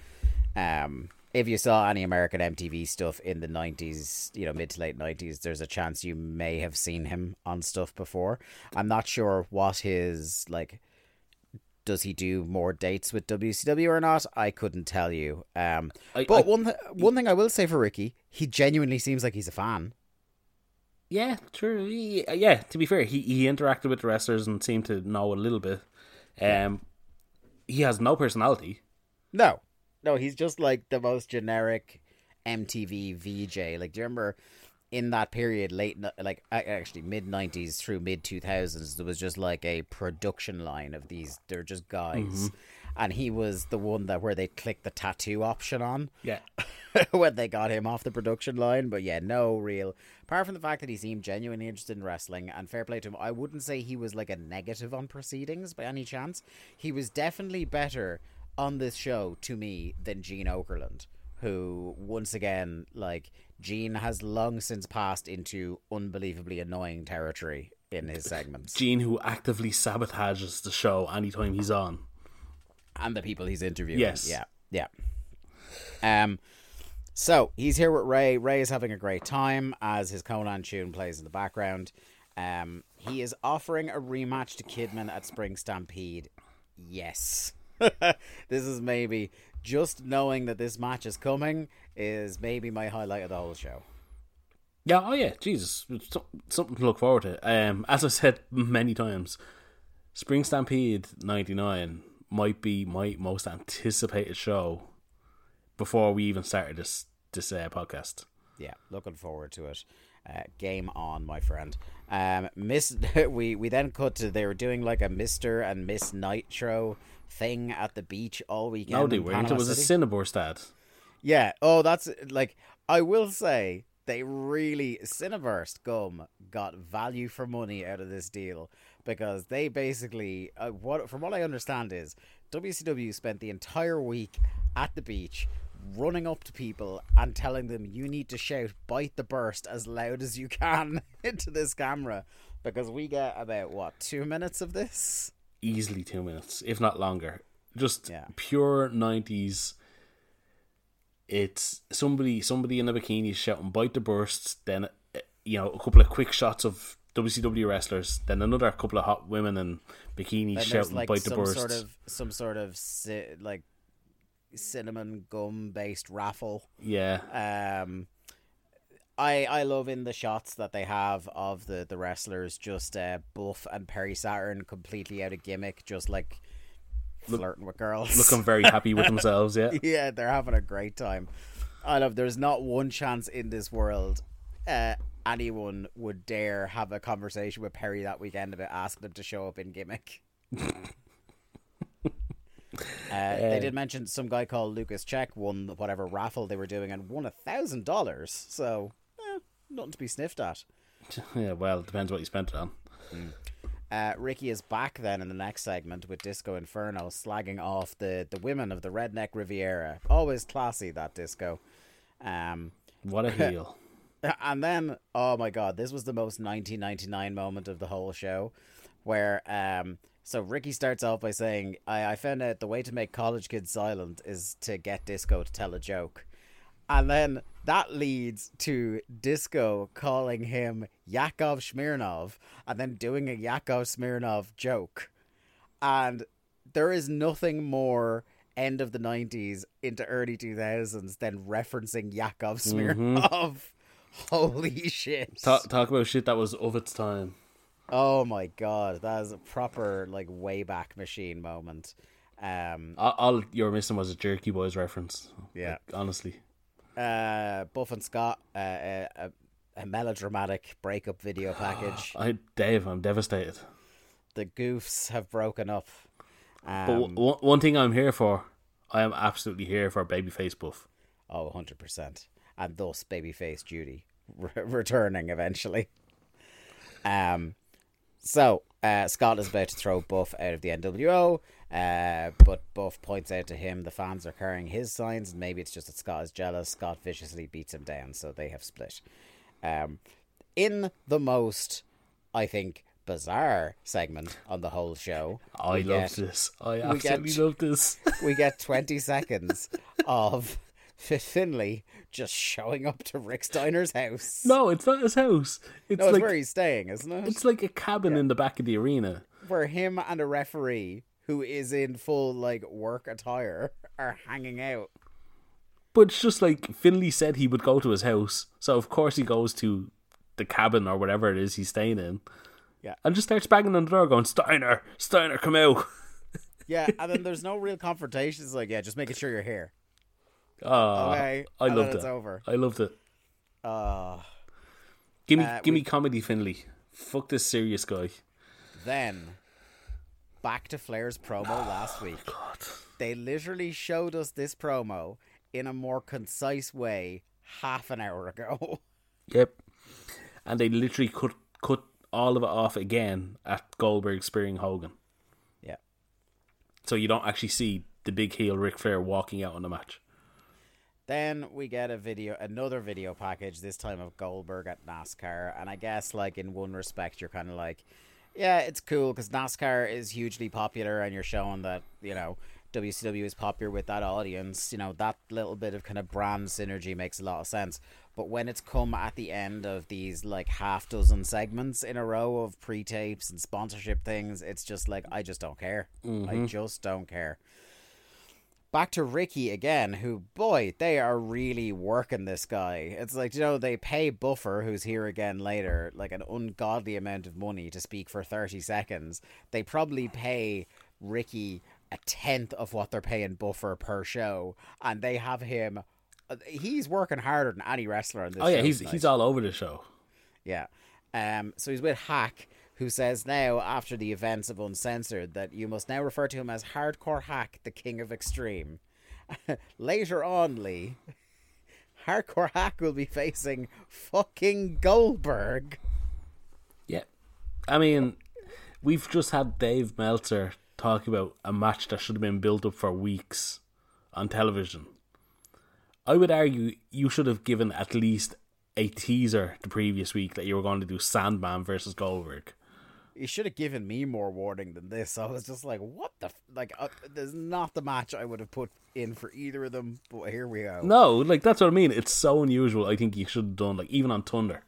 S1: um, if you saw any American MTV stuff in the nineties, you know, mid to late nineties, there's a chance you may have seen him on stuff before. I'm not sure what his like. Does he do more dates with WCW or not? I couldn't tell you. Um,
S2: I-
S1: but
S2: I-
S1: one th- one thing I will say for Ricky, he genuinely seems like he's a fan.
S2: Yeah, true. He- Yeah, to be fair, he, he interacted with the wrestlers and seemed to know a little bit. Um, he has no personality.
S1: No, no, he's just like the most generic MTV VJ. Like, do you remember in that period, late, like actually mid '90s through mid 2000s, there was just like a production line of these. They're just guys, mm-hmm. and he was the one that where they clicked the tattoo option on
S2: Yeah.
S1: when they got him off the production line. But yeah, no real. Apart from the fact that he seemed genuinely interested in wrestling, and fair play to him, I wouldn't say he was like a negative on proceedings by any chance. He was definitely better on this show to me than Gene Okerlund, who once again, like Gene has long since passed into unbelievably annoying territory in his segments
S2: Gene, who actively sabotages the show anytime he's on.
S1: and the people he's interviewing.
S2: Yes.
S1: Yeah. Yeah. Um so he's here with Rey. Rey is having a great time as his Conan tune plays in the background. Um he is offering a rematch to Kidman at Spring Stampede. Yes. this is maybe just knowing that this match is coming is maybe my highlight of the whole show.
S2: Yeah, oh yeah, Jesus, something to look forward to. Um, as I said many times, Spring Stampede '99 might be my most anticipated show before we even started this this uh, podcast.
S1: Yeah, looking forward to it. Uh, game on, my friend. Um, Miss, we we then cut to they were doing like a Mister and Miss Nitro thing at the beach all weekend.
S2: No, they weren't. It was a
S1: City.
S2: Cinnabor stat.
S1: Yeah. Oh, that's like I will say they really Cinnaburst Gum got value for money out of this deal because they basically uh, what from what I understand is WCW spent the entire week at the beach running up to people and telling them you need to shout bite the burst as loud as you can into this camera because we get about what 2 minutes of this
S2: Easily two minutes, if not longer. Just
S1: Yeah.
S2: pure nineties. It's somebody somebody in a bikini shouting "bite the bursts," then uh, you know a couple of quick shots of WCW wrestlers, then another couple of hot women in bikinis
S1: And
S2: shouting
S1: like
S2: "bite the
S1: some
S2: burst."
S1: sort of some sort of like cinnamon gum based raffle.
S2: Yeah,
S1: Um, I I love in the shots that they have of the the wrestlers just uh, Buff and Perry Saturn completely out of gimmick, just like flirting with girls.
S2: looking very happy with themselves. Yeah,
S1: yeah, they're having a great time. I love. There's not one chance in this world. Uh, anyone would dare have a conversation with Perry that weekend about asking him to show up in gimmick. Uh, they did mention some guy called Lucas Check won whatever raffle they were doing and won a thousand dollars. So, nothing to be sniffed at.
S2: yeah. Well, it depends what you spent it on.
S1: Uh, Ricky is back then in the next segment with Disco Inferno slagging off the, the women of the Redneck Riviera. Always classy, that disco. Um,
S2: What a heel!
S1: and then, oh my god, this was the most 1999 moment of the whole show, where um, so Ricky starts off by saying, I, "I found out the way to make college kids silent is to get Disco to tell a joke," and then that leads to Disco calling him Yakov Smirnoff, and then doing a Yakov Smirnoff joke, and there is nothing more end of the 90s into early 2000s than referencing Yakov Smirnoff. Holy shit.
S2: Talk, talk about shit that was of its time.
S1: Oh my god, that is a proper like way back machine moment. Um
S2: All, all you're missing was a Jerky Boys reference.
S1: Yeah.
S2: Like, honestly.
S1: Uh Buff and Scott uh, a, a, a melodramatic breakup video package.
S2: I, Dave, I'm devastated.
S1: the goofs have broken up.
S2: But
S1: Um,
S2: w- one thing I'm here for, I am absolutely here for Babyface Buff.
S1: oh, 100%. And thus babyface Judy re- returning eventually. Um so uh, Scott is about to throw Buff out of the NWO, uh, but Buff points out to him the fans are carrying his signs, and maybe it's just that Scott is jealous. Scott viciously beats him down, so they have split. Um, in the most, I think, bizarre segment on the whole show,
S2: I love
S1: get-
S2: this. I absolutely
S1: get-
S2: love this.
S1: we get 20 seconds of Finlay just showing up to Rick Steiner's house.
S2: no, it's not his house. It's
S1: No, it's
S2: like
S1: where he's staying, isn't it?
S2: it's like a cabin in the back of the arena.
S1: where him and a referee who is in full like work attire are hanging out.
S2: But it's just like Finlay said he would go to his house, so of course he goes to the cabin or whatever it is he's staying in.
S1: Yeah.
S2: And just starts banging on the door, going, "Steiner, Steiner, come out!"
S1: Yeah, and then there's no real confrontation. It's like, yeah, just making sure you're here.
S2: Oh,
S1: Okay,
S2: I
S1: and
S2: loved
S1: it's
S2: it.
S1: over.
S2: I loved it.
S1: Uh,
S2: Give me,
S1: Uh,
S2: give
S1: we-
S2: me comedy, Finlay. Fuck this serious guy.
S1: then back to Flair's promo last week.
S2: God.
S1: they literally showed us this promo in a more concise way half an hour ago.
S2: Yep. And they literally cut cut all of it off again at Goldberg spearing Hogan.
S1: yeah.
S2: So you don't actually see the big heel Ric Flair walking out on the match.
S1: Then we get a video, another video package. This time of Goldberg at NASCAR, and I guess like in one respect, you're kind of like, yeah, it's cool because NASCAR is hugely popular, and you're showing that you know WCW is popular with that audience. You know that little bit of kind of brand synergy makes a lot of sense. But when it's come at the end of these like half dozen segments in a row of pre tapes and sponsorship things, it's just like I just don't care. I mm-hmm. just don't care back to Ricky again, who, boy, they are really working this guy. It's like, you know, they pay Buffer, who's here again later, like an ungodly amount of money to speak for 30 seconds. They probably pay Ricky a tenth of what they're paying Buffer per show, and they have him. uh, He's working harder than any wrestler in this
S2: Oh yeah, he's
S1: tonight.
S2: he's all over the show.
S1: Yeah. Um, so he's with Hack, who says now, after the events of Uncensored, that you must now refer to him as Hardcore Hack, the King of Extreme. Later on, Lee, Hardcore Hack will be facing fucking Goldberg.
S2: Yeah. I mean, we've just had Dave Meltzer talk about a match that should have been built up for weeks on television. I would argue you should have given at least a teaser the previous week that you were going to do Sandman versus Goldberg.
S1: You should have given me more warning than this. I was just like, what the? F-? Like, uh, there's not the match I would have put in for either of them, but here we go.
S2: No, like that's what I mean. It's so unusual. I think you should have done like even on Thunder,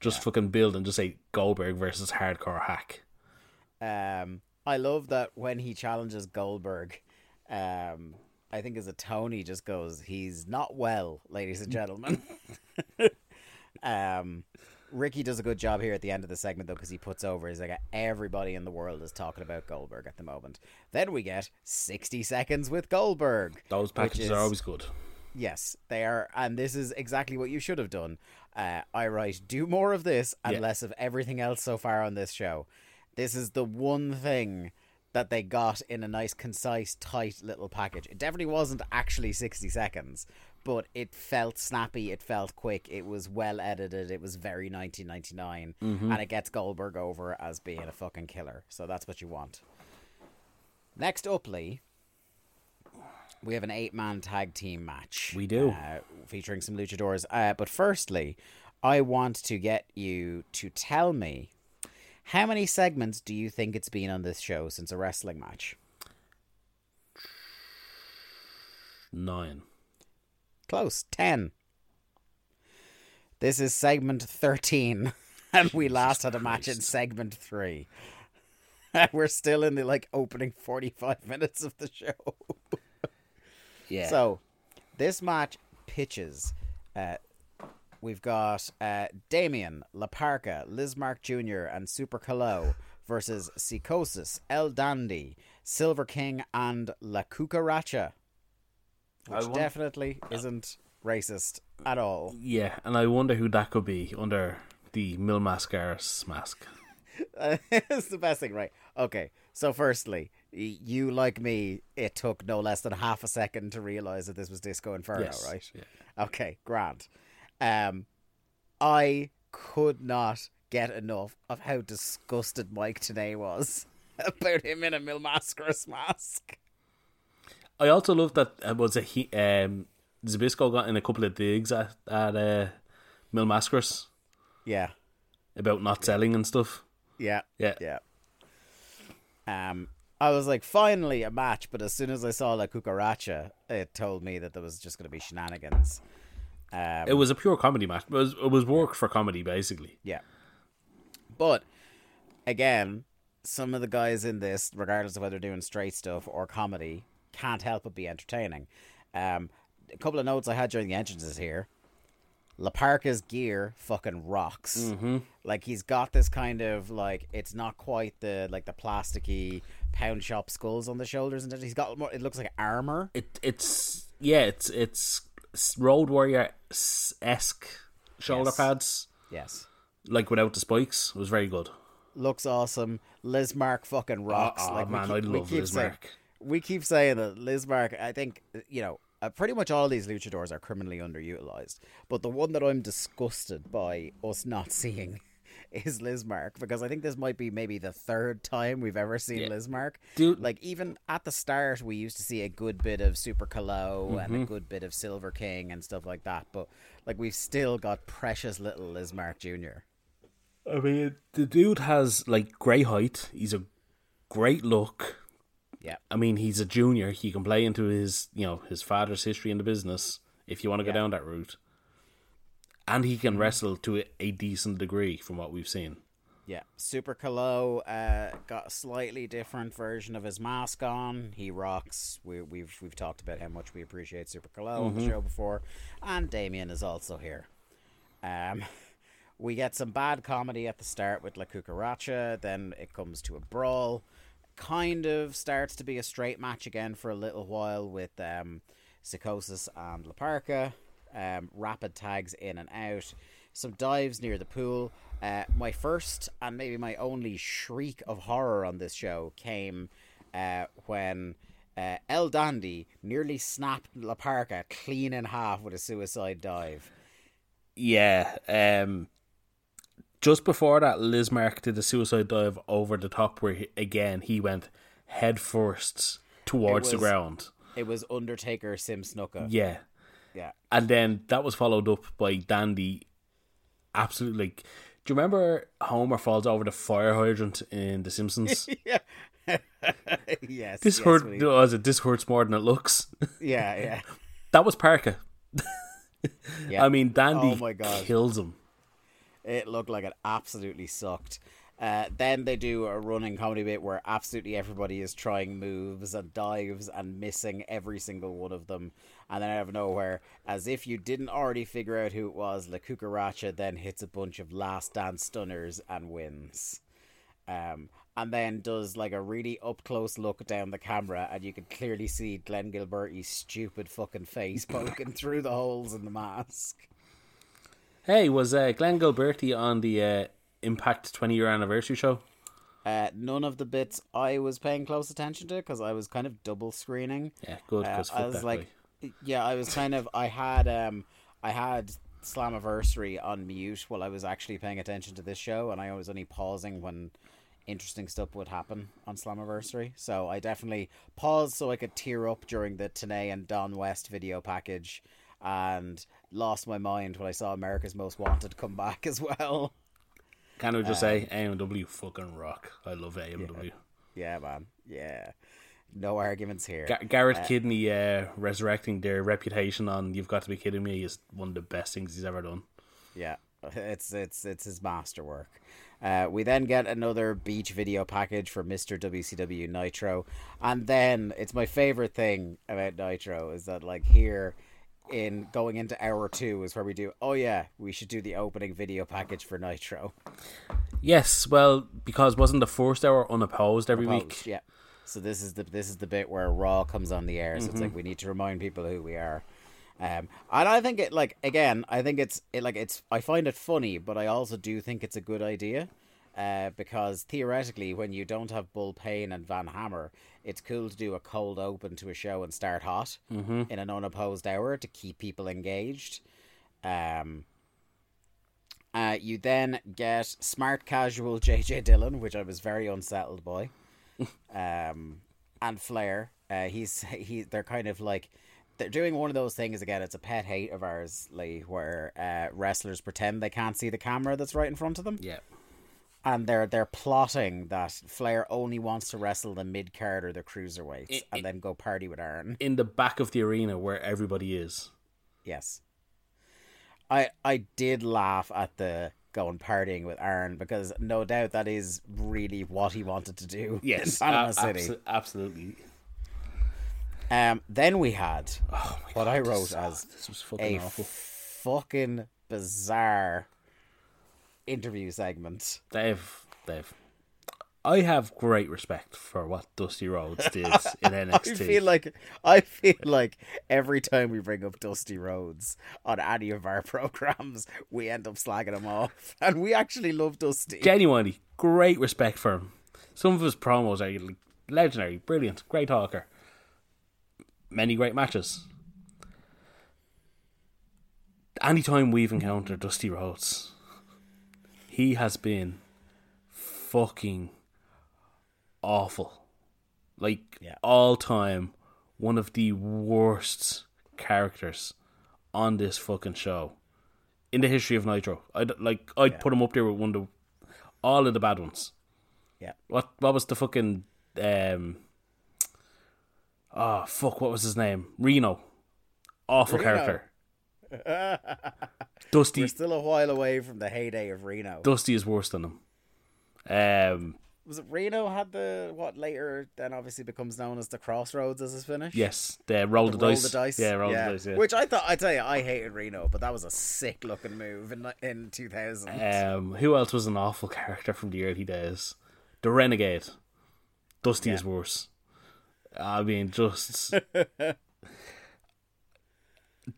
S2: just fucking build and just say Goldberg versus Hardcore Hack.
S1: Um, I love that when he challenges Goldberg, um, I think as a Tony he just goes, he's not well, ladies and gentlemen. um, Ricky does a good job here at the end of the segment though, because he puts over. He's like, everybody in the world is talking about Goldberg at the moment. Then we get sixty seconds with Goldberg.
S2: Those packages
S1: is-
S2: are always good.
S1: Yes, they are, and this is exactly what you should have done. Uh, I write, do more of this and
S2: Yeah.
S1: less of everything else so far on this show. This is the one thing that they got in a nice, concise, tight little package. It definitely wasn't actually 60 seconds, but it felt snappy, it felt quick, it was well edited, it was very 1999, and it gets Goldberg over as being a fucking killer. So that's what you want. Next up, Lee, we have an eight man tag team match.
S2: We do.
S1: Uh, featuring some luchadors. Uh, but firstly, I want to get you to tell me how many segments do you think it's been on this show since a wrestling match?
S2: Nine.
S1: Close. 10. This is segment 13. And we last had a match in segment 3. We're still in the like opening 45 minutes of the show.
S2: Yeah.
S1: So, this match pitches. Uh, we've got uh, Damien, La Parca, Lizmark Jr., and Super Calo versus Psychosis, El Dandy, Silver King, and La Cucaracha. Which
S2: want-
S1: definitely isn't racist at all.
S2: yeah, and I wonder who that could be under the Mil Mascaras mask.
S1: it's the best thing, right? Okay, so firstly, you like me, it took no less than half a second to realize that this was Disco Inferno,
S2: Yes,
S1: right?
S2: yeah.
S1: Okay, grand. Um, I could not get enough of how disgusted Mike Tenay was about him in a Mil Mascaras mask.
S2: I also love that uh, was a he um Zbyszko got in a couple of digs at at uh, Mil Mascaras
S1: Yeah,
S2: about not selling and stuff.
S1: yeah,
S2: Yeah.
S1: yeah. Um, I was like, finally a match, but as soon as I saw La Cucaracha, it told me that there was just going to be shenanigans. Um,
S2: It was a pure comedy match. It was it was work for comedy basically.
S1: Yeah. But again, some of the guys in this, regardless of whether they're doing straight stuff or comedy, can't help but be entertaining. Um, a couple of notes I had during the entrances here. La Parca's gear fucking rocks. Mm-hmm. Like he's got this kind of like it's not quite the like the plasticky pound shop skulls on the shoulders, and he's got more. It looks like armor.
S2: It it's yeah it's it's Road Warrior esque shoulder
S1: Yes.
S2: pads
S1: Yes,
S2: like without the spikes. It was very good.
S1: looks awesome. Liz Mark fucking rocks.
S2: oh,
S1: like we
S2: man,
S1: keep-
S2: I love
S1: keep
S2: Liz
S1: saying-
S2: Mark.
S1: We keep saying that Lizmark. I think you know uh, pretty much all these luchadors are criminally underutilized. But the one that I'm disgusted by us not seeing is Lizmark because I think this might be maybe the third time we've ever seen
S2: Yeah.
S1: Lizmark.
S2: Dude-
S1: Like even at the start, we used to see a good bit of Super Calo and
S2: Mm-hmm.
S1: a good bit of Silver King and stuff like that. But like we've still got precious little Lizmark Junior.
S2: I mean, the dude has like great height. He's a great look.
S1: Yeah.
S2: I mean, he's a junior. He can play into his, you know, his father's history in the business if you want to go
S1: Yeah.
S2: down that route. And he can wrestle to a, decent degree from what we've seen.
S1: Yeah, Super Calo uh, got a slightly different version of his mask on. He rocks. We, we've we've talked about how much we appreciate Super Calo on the show before, and Damien is also here. Um, we get some bad comedy at the start with La Cucaracha. Then it comes to a brawl. Kind of starts to be a straight match again for a little while with um, Psychosis and La Parca. Um, rapid tags in and out. Some dives near the pool. Uh, my first and maybe my only shriek of horror on this show came uh, when uh, El Dandy nearly snapped La Parca clean in half with a suicide dive.
S2: Yeah. Um, just before that, Lizmark did a suicide dive over the top where, he, again, he went head first towards the ground.
S1: It was Undertaker Sim Snuka.
S2: Yeah.
S1: Yeah.
S2: And then that was followed up by Dandy. Absolutely. Like, do you remember Homer falls over the fire hydrant in The Simpsons?
S1: yeah. yes.
S2: this
S1: yes,
S2: hurt.
S1: he-
S2: Was oh, it? This hurts more than it looks.
S1: Yeah, yeah.
S2: that was Parca.
S1: Yeah.
S2: I mean, Dandy
S1: Oh my God.
S2: kills him.
S1: It looked like it absolutely sucked. Uh, then they do a running comedy bit where absolutely everybody is trying moves and dives and missing every single one of them. And then out of nowhere, as if you didn't already figure out who it was, La Cucaracha then hits a bunch of last dance stunners and wins. Um, and then does like a really up close look down the camera, and you can clearly see Glenn Gilberti's stupid fucking face poking through the holes in the mask.
S2: Hey, was uh, Glenn Gilberti on the uh, Impact 20 year anniversary show?
S1: Uh, none of the bits I was paying close attention to because I was kind of double screening.
S2: Yeah, good.
S1: Uh,
S2: Because
S1: I was like, yeah, I was kind of, I had, um, I had Slammiversary on mute while I was actually paying attention to this show, and I was only pausing when interesting stuff would happen on Slammiversary. So I definitely paused so I could tear up during the Tenay and Don West video package, and lost my mind when I saw America's Most Wanted come back as well.
S2: can I just
S1: um,
S2: say, AMW fucking rock. I love AMW.
S1: Yeah, man. Yeah. No arguments here.
S2: Ga- Garrett Kidney uh, resurrecting their reputation on "You've Got to Be Kidding Me" is one of the best things he's ever done.
S1: Yeah, it's it's it's his masterwork. Uh, we then get another beach video package for Mr. WCW Nitro, and then it's my favorite thing about Nitro is that like here in going into hour two is where we do. Oh yeah, we should do the opening video package for Nitro.
S2: Yes, well, because wasn't the first hour unopposed every
S1: Opposed,
S2: week?
S1: yeah. So this is the this is the bit where Raw comes on the air. So it's like we need to remind people who we are. Um, and I think it like again, I think it's it like it's I find it funny, but I also do think it's a good idea. Uh, because theoretically, when you don't have Bull Payne and Van Hammer, it's cool to do a cold open to a show and start hot in an unopposed hour to keep people engaged. Um, uh, you then get smart casual JJ Dillon, which I was very unsettled by. um, and Flair, uh, he's he. They're kind of like they're doing one of those things again. It's a pet hate of ours, Lee, where uh, wrestlers pretend they can't see the camera that's right in front of them,
S2: Yeah.
S1: And they're they're plotting that Flair only wants to wrestle the mid card or the cruiserweights,
S2: It-
S1: and then go party with Arn.
S2: In the back of the arena where everybody is.
S1: Yes. I I did laugh at the going partying with Arn because no doubt that is really what he wanted to do. Yes, in Panama
S2: a-
S1: City.
S2: abso- absolutely.
S1: Um, then we had
S2: Oh
S1: what
S2: God,
S1: I wrote
S2: is-
S1: as
S2: this was fucking
S1: a
S2: awful.
S1: fucking bizarre interview segment.
S2: they've. I have great respect for what Dusty Rhodes did in NXT.
S1: I feel like I feel like every time we bring up Dusty Rhodes on any of our programs, we end up slagging him off, and we actually love Dusty.
S2: genuinely great respect for him. Some of his promos are legendary, brilliant, great talker. many great matches. Anytime we've encountered Dusty Rhodes, he has been fucking awful. Like
S1: Yeah.
S2: all time, one of the worst characters on this fucking show in the history of Nitro. I'd like I'd put him up there with one of the, all of the bad ones.
S1: Yeah.
S2: What what was the fucking um Oh fuck, what was his name? Reno. Awful
S1: Reno.
S2: character. Dusty
S1: We're still a while away from the heyday of Reno.
S2: Dusty is worse than him. Um
S1: Was it Reno had the what later then obviously becomes known as the Crossroads as his finish?
S2: yes, the roll the,
S1: Roll
S2: dice.
S1: the dice.
S2: Yeah, roll the dice, yeah.
S1: Which I thought I tell you, I hated Reno, but that was a sick looking move in in two thousand.
S2: Um, who else was an awful character from the early days? The Renegade. Dusty is worse. I mean, just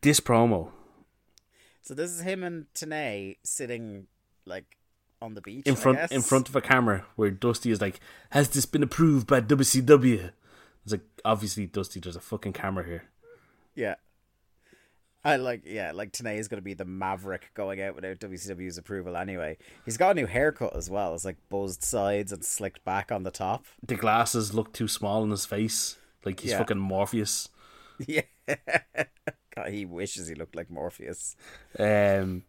S2: this promo
S1: so this is him and Tenay sitting like on the beach
S2: in front in front of a camera where Dusty is like, "Has this been approved by WCW?" It's like obviously Dusty. There's a fucking camera here.
S1: Yeah. I like yeah, like Tenay is gonna be the maverick going out without WCW's approval anyway. He's got a new haircut as well. It's like buzzed sides and slicked back on the top.
S2: The glasses look too small on his face, like he's
S1: Yeah.
S2: fucking Morpheus.
S1: Yeah. He wishes he looked like Morpheus.
S2: Um,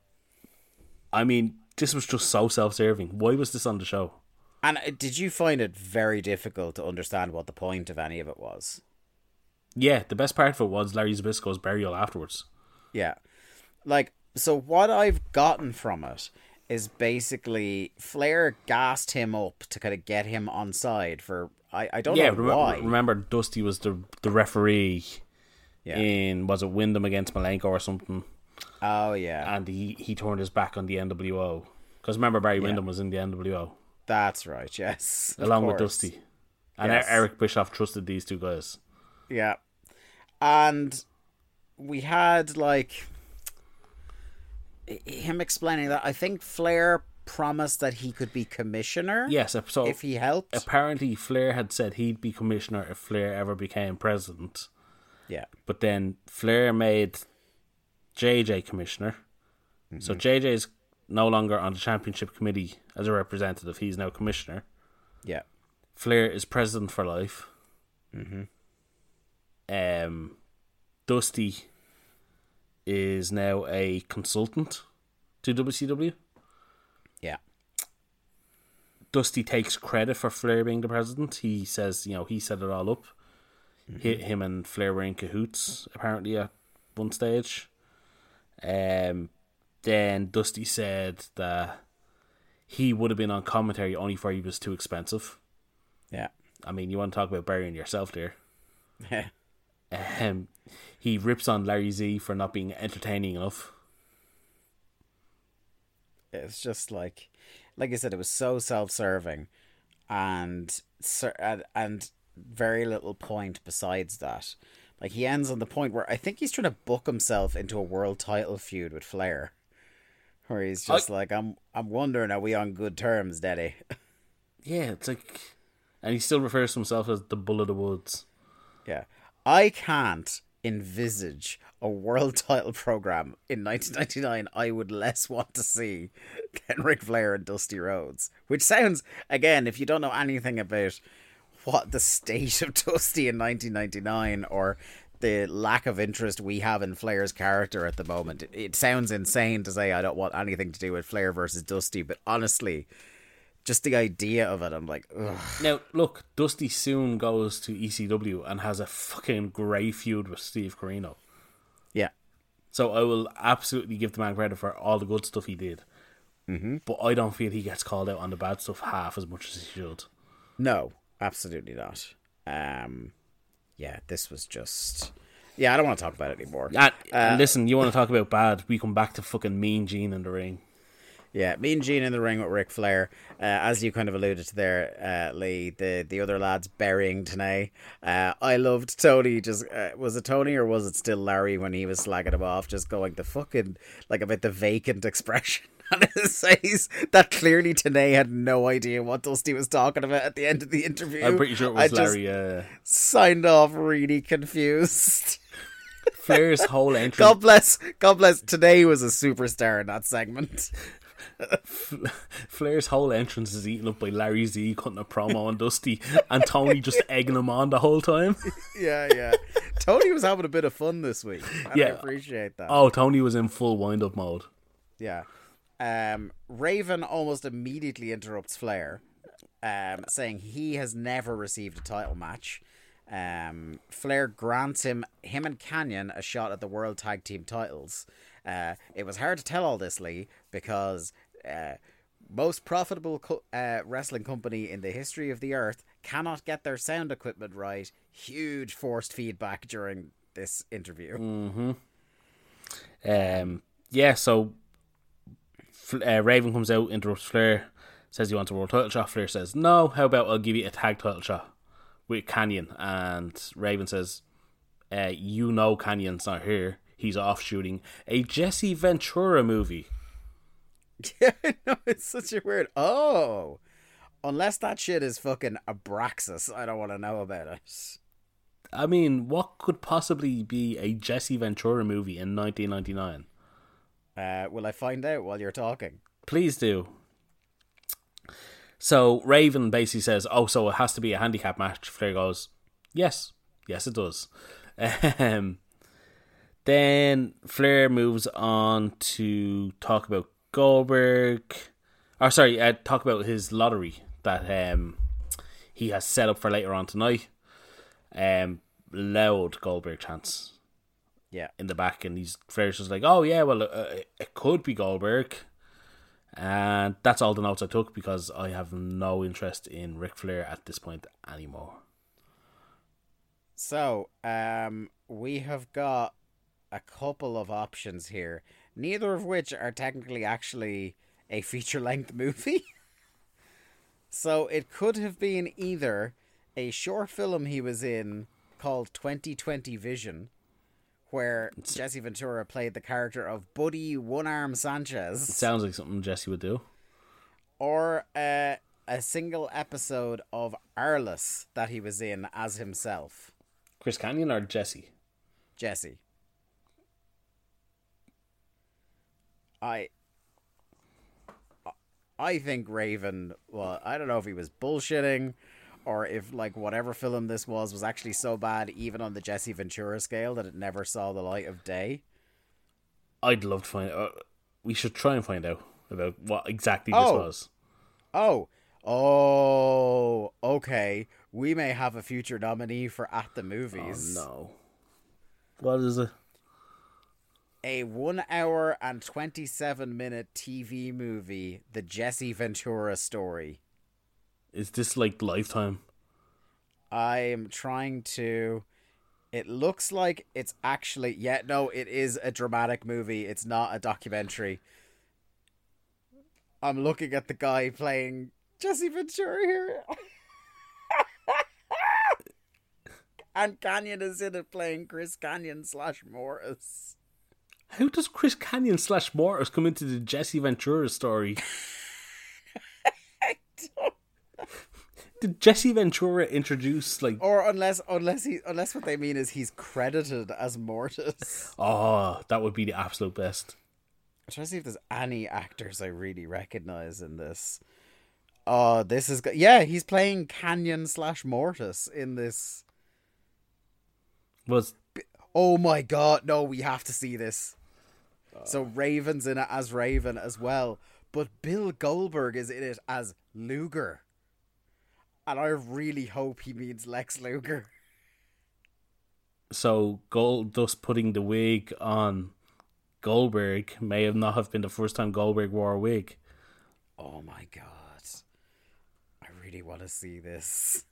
S2: I mean, this was just so self-serving. Why was this on the show?
S1: And uh, did you find it very difficult to understand what the point of any of it was?
S2: Yeah, the best part of it was Larry Zbyszko's burial afterwards.
S1: Yeah. Like, so what I've gotten from it is basically Flair gassed him up to kind of get him on side for. I, I don't
S2: yeah,
S1: know
S2: remember,
S1: why.
S2: remember Dusty was the the referee
S1: Yeah.
S2: in was it Windham against Malenko or something,
S1: Oh, yeah.
S2: and he he turned his back on the NWO because remember Barry Windham was in the NWO
S1: That's right, yes.
S2: along with. Dusty, and
S1: Yes.
S2: Eric Bischoff trusted these two guys.
S1: Yeah. And we had like him explaining that I think Flair promised that he could be commissioner
S2: Yes, so
S1: if he helped.
S2: apparently Flair had said he'd be commissioner if Flair ever became president.
S1: Yeah.
S2: But then Flair made JJ commissioner. So
S1: Mm-hmm.
S2: JJ's no longer on the championship committee as a representative. He's now commissioner.
S1: Yeah.
S2: Flair is president for life. Mm-hmm. Um, Dusty is now a consultant to WCW.
S1: Yeah.
S2: Dusty takes credit for Flair being the president. He says, you know, he set it all up. Hi him and Flair were in cahoots apparently at one stage. Um, then Dusty said that he would have been on commentary only for he was too expensive.
S1: Yeah.
S2: I mean, you want to talk about burying yourself there. Yeah. um, he rips on Larry Z for not being entertaining enough.
S1: it's just like like I said, it was so self serving and and- and very little point besides that. Like he ends on the point where I think he's trying to book himself into a world title feud with Flair. Where he's just like, I'm I'm wondering, are we on good terms, Daddy?
S2: Yeah, it's like, and he still refers to himself as the Bull of the Woods.
S1: Yeah. I can't envisage a world title program in 1999 I would less want to see than Ric Flair and Dusty Rhodes. Which sounds, again, if you don't know anything about what the state of Dusty in 1999 or the lack of interest we have in Flair's character at the moment, it, it sounds insane to say I don't want anything to do with Flair versus Dusty, but honestly, just the idea of it, I'm like, ugh.
S2: Now, look, Dusty soon goes to ECW and has a fucking grey feud with Steve Corino.
S1: Yeah.
S2: So I will absolutely give the man credit for all the good stuff he did. Mm-hmm. But I don't feel he gets called out on the bad stuff half as much as he should.
S1: No, absolutely not. Um, yeah, this was just. Yeah, I don't want to talk about it anymore.
S2: And, and listen, you want to talk about bad? We come back to fucking Mean Gene in the ring.
S1: Yeah, Mean Gene in the ring with Ric Flair. Uh, as you kind of alluded to there, uh, Lee, the, the other lads burying Tenay. Uh, I loved Tony. Just uh, was it Tony or was it still Larry when he was slagging him off, just going the fucking like about the vacant expression And it says that clearly Tenay had no idea what Dusty was talking about at the end of the interview.
S2: I'm pretty sure it
S1: I
S2: was
S1: just
S2: Larry. Uh,
S1: signed off really confused.
S2: Flair's whole entrance.
S1: God bless, God bless. Tenay was a superstar in that segment.
S2: Flair's whole entrance is eaten up by Larry Z cutting a promo on Dusty, and Tony just egging him on the whole time.
S1: Yeah, yeah. Tony was having a bit of fun this week. And I
S2: Yeah.
S1: appreciate that.
S2: Oh, Tony was in full wind up mode.
S1: Yeah. Um, Raven almost immediately interrupts Flair, um, saying he has never received a title match. Um, Flair grants him, him and Kanyon, a shot at the World Tag Team titles. Uh, it was hard to tell all this, Lee, because uh, most profitable co- uh, wrestling company in the history of the earth cannot get their sound equipment right. Huge forced feedback during this interview.
S2: Um, yeah, so uh, Raven comes out, interrupts Flair, says he wants a world title shot. Flair says, No, how about I'll give you a tag title shot with Kanyon? And Raven says, uh, You know Kanyon's not here. He's off shooting a Jesse Ventura movie.
S1: Yeah, no, it's such a weird. Oh, unless that shit is fucking Abraxas, I don't want to know about it.
S2: I mean, what could possibly be a Jesse Ventura movie in 1999?
S1: Uh, will I find out while you're talking?
S2: Please do. So Raven basically says, "Oh, so it has to be a handicap match." Flair goes, "Yes, yes, it does." Um, then Flair moves on to talk about Goldberg, or sorry, uh, talk about his lottery that um he has set up for later on tonight. Um, loud Goldberg chants
S1: Yeah.
S2: in the back, and he's Flair's just like, "Oh yeah, well, uh, it could be Goldberg," and that's all the notes I took because I have no interest in Ric Flair at this point anymore.
S1: So, um, we have got a couple of options here, neither of which are technically actually a feature length movie. so, it could have been either a short film he was in called 2020 Vision, where Jesse Ventura played the character of Buddy One Arm Sanchez.
S2: Sounds like something Jesse would do.
S1: or uh, a single episode of Arliss that he was in as himself,
S2: Chris Kanyon or Jesse?
S1: Jesse. I I think Raven, well, I don't know if he was bullshitting or if like whatever film this was was actually so bad even on the Jesse Ventura scale that it never saw the light of day.
S2: I'd love to find. Uh, we should try and find out about what exactly this
S1: Oh.
S2: was.
S1: Oh, oh, okay. We may have a future nominee for At the Movies.
S2: Oh no! What is it?
S1: a one hour and 27 minute TV movie, The Jesse Ventura Story.
S2: Is this like Lifetime?
S1: I'm trying to. It looks like it's actually. Yeah, no, it is a dramatic movie. It's not a documentary. I'm looking at the guy playing Jesse Ventura here. and Kanyon is in it playing Chris Kanyon slash Mortis.
S2: How does Chris Kanyon slash Mortis come into the Jesse Ventura story? Did Jesse Ventura introduce like?
S1: Or unless unless he unless what they mean is he's credited as Mortis.
S2: Oh, that would be the absolute best.
S1: I'm trying to see if there's any actors I really recognize in this. Oh, this is go- yeah, he's playing Kanyon slash Mortis in this.
S2: Was
S1: Oh my god, no, we have to see this. So Raven's in it as Raven as well, but Bill Goldberg is in it as Luger. And I really hope he means Lex Luger.
S2: so Gold thus putting the wig on Goldberg may have not have been the first time Goldberg wore a wig.
S1: Oh my god. I really want to see this.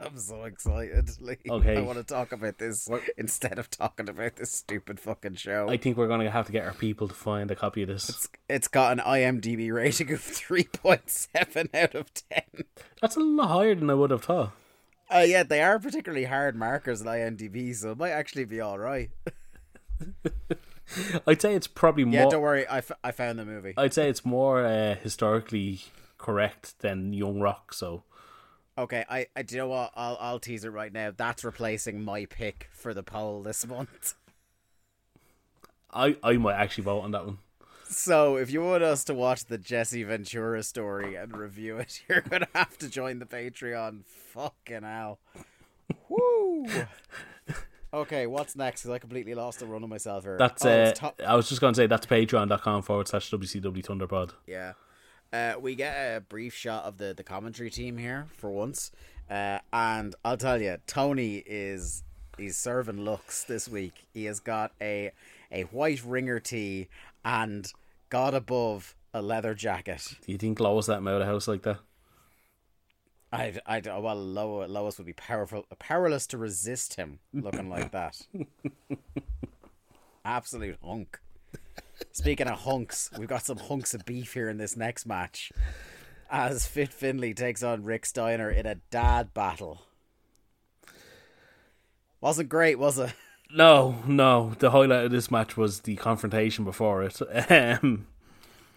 S1: I'm so excited.
S2: Okay.
S1: I want to talk about this
S2: What-
S1: instead of talking about this stupid fucking show.
S2: I think we're gonna have to get our people to find a copy of this.
S1: It's got an IMDb rating of 3.7 out of 10.
S2: That's a lot higher than I would have thought.
S1: Uh, yeah, they are particularly hard markers in IMDb, so it might actually be alright.
S2: I'd say it's probably
S1: Yeah,
S2: more.
S1: don't worry. I, f- I found the movie.
S2: I'd say it's more uh, historically correct than Young Rock. So
S1: Okay, I, I do you know what? I'll I'll tease it right now. That's replacing my pick for the poll this month.
S2: I I might actually vote on that one.
S1: So if you want us to watch the Jesse Ventura story and review it, you're gonna have to join the Patreon. Fucking hell. Woo. Okay, what's next? Because I completely lost the run of myself here.
S2: That's
S1: Oh,
S2: uh,
S1: it's to-
S2: I was just gonna say that's patreon.com forward slash WCW Thunderpod.
S1: Yeah. Uh, we get a brief shot of the, the commentary team here for once. Uh, and I'll tell you, Tony is he's serving looks this week. He has got a a white ringer tee and God above a leather jacket.
S2: Do you think Lois let him out of house like that?
S1: I, I, well, Lo- Lois would be powerful, powerless to resist him looking like that. Absolute hunk. Speaking of hunks, we've got some hunks of beef here in this next match. As Fit Finlay takes on Rick Steiner in a dad battle. Wasn't great, was it?
S2: No, no. The highlight of this match was the confrontation before it. Um,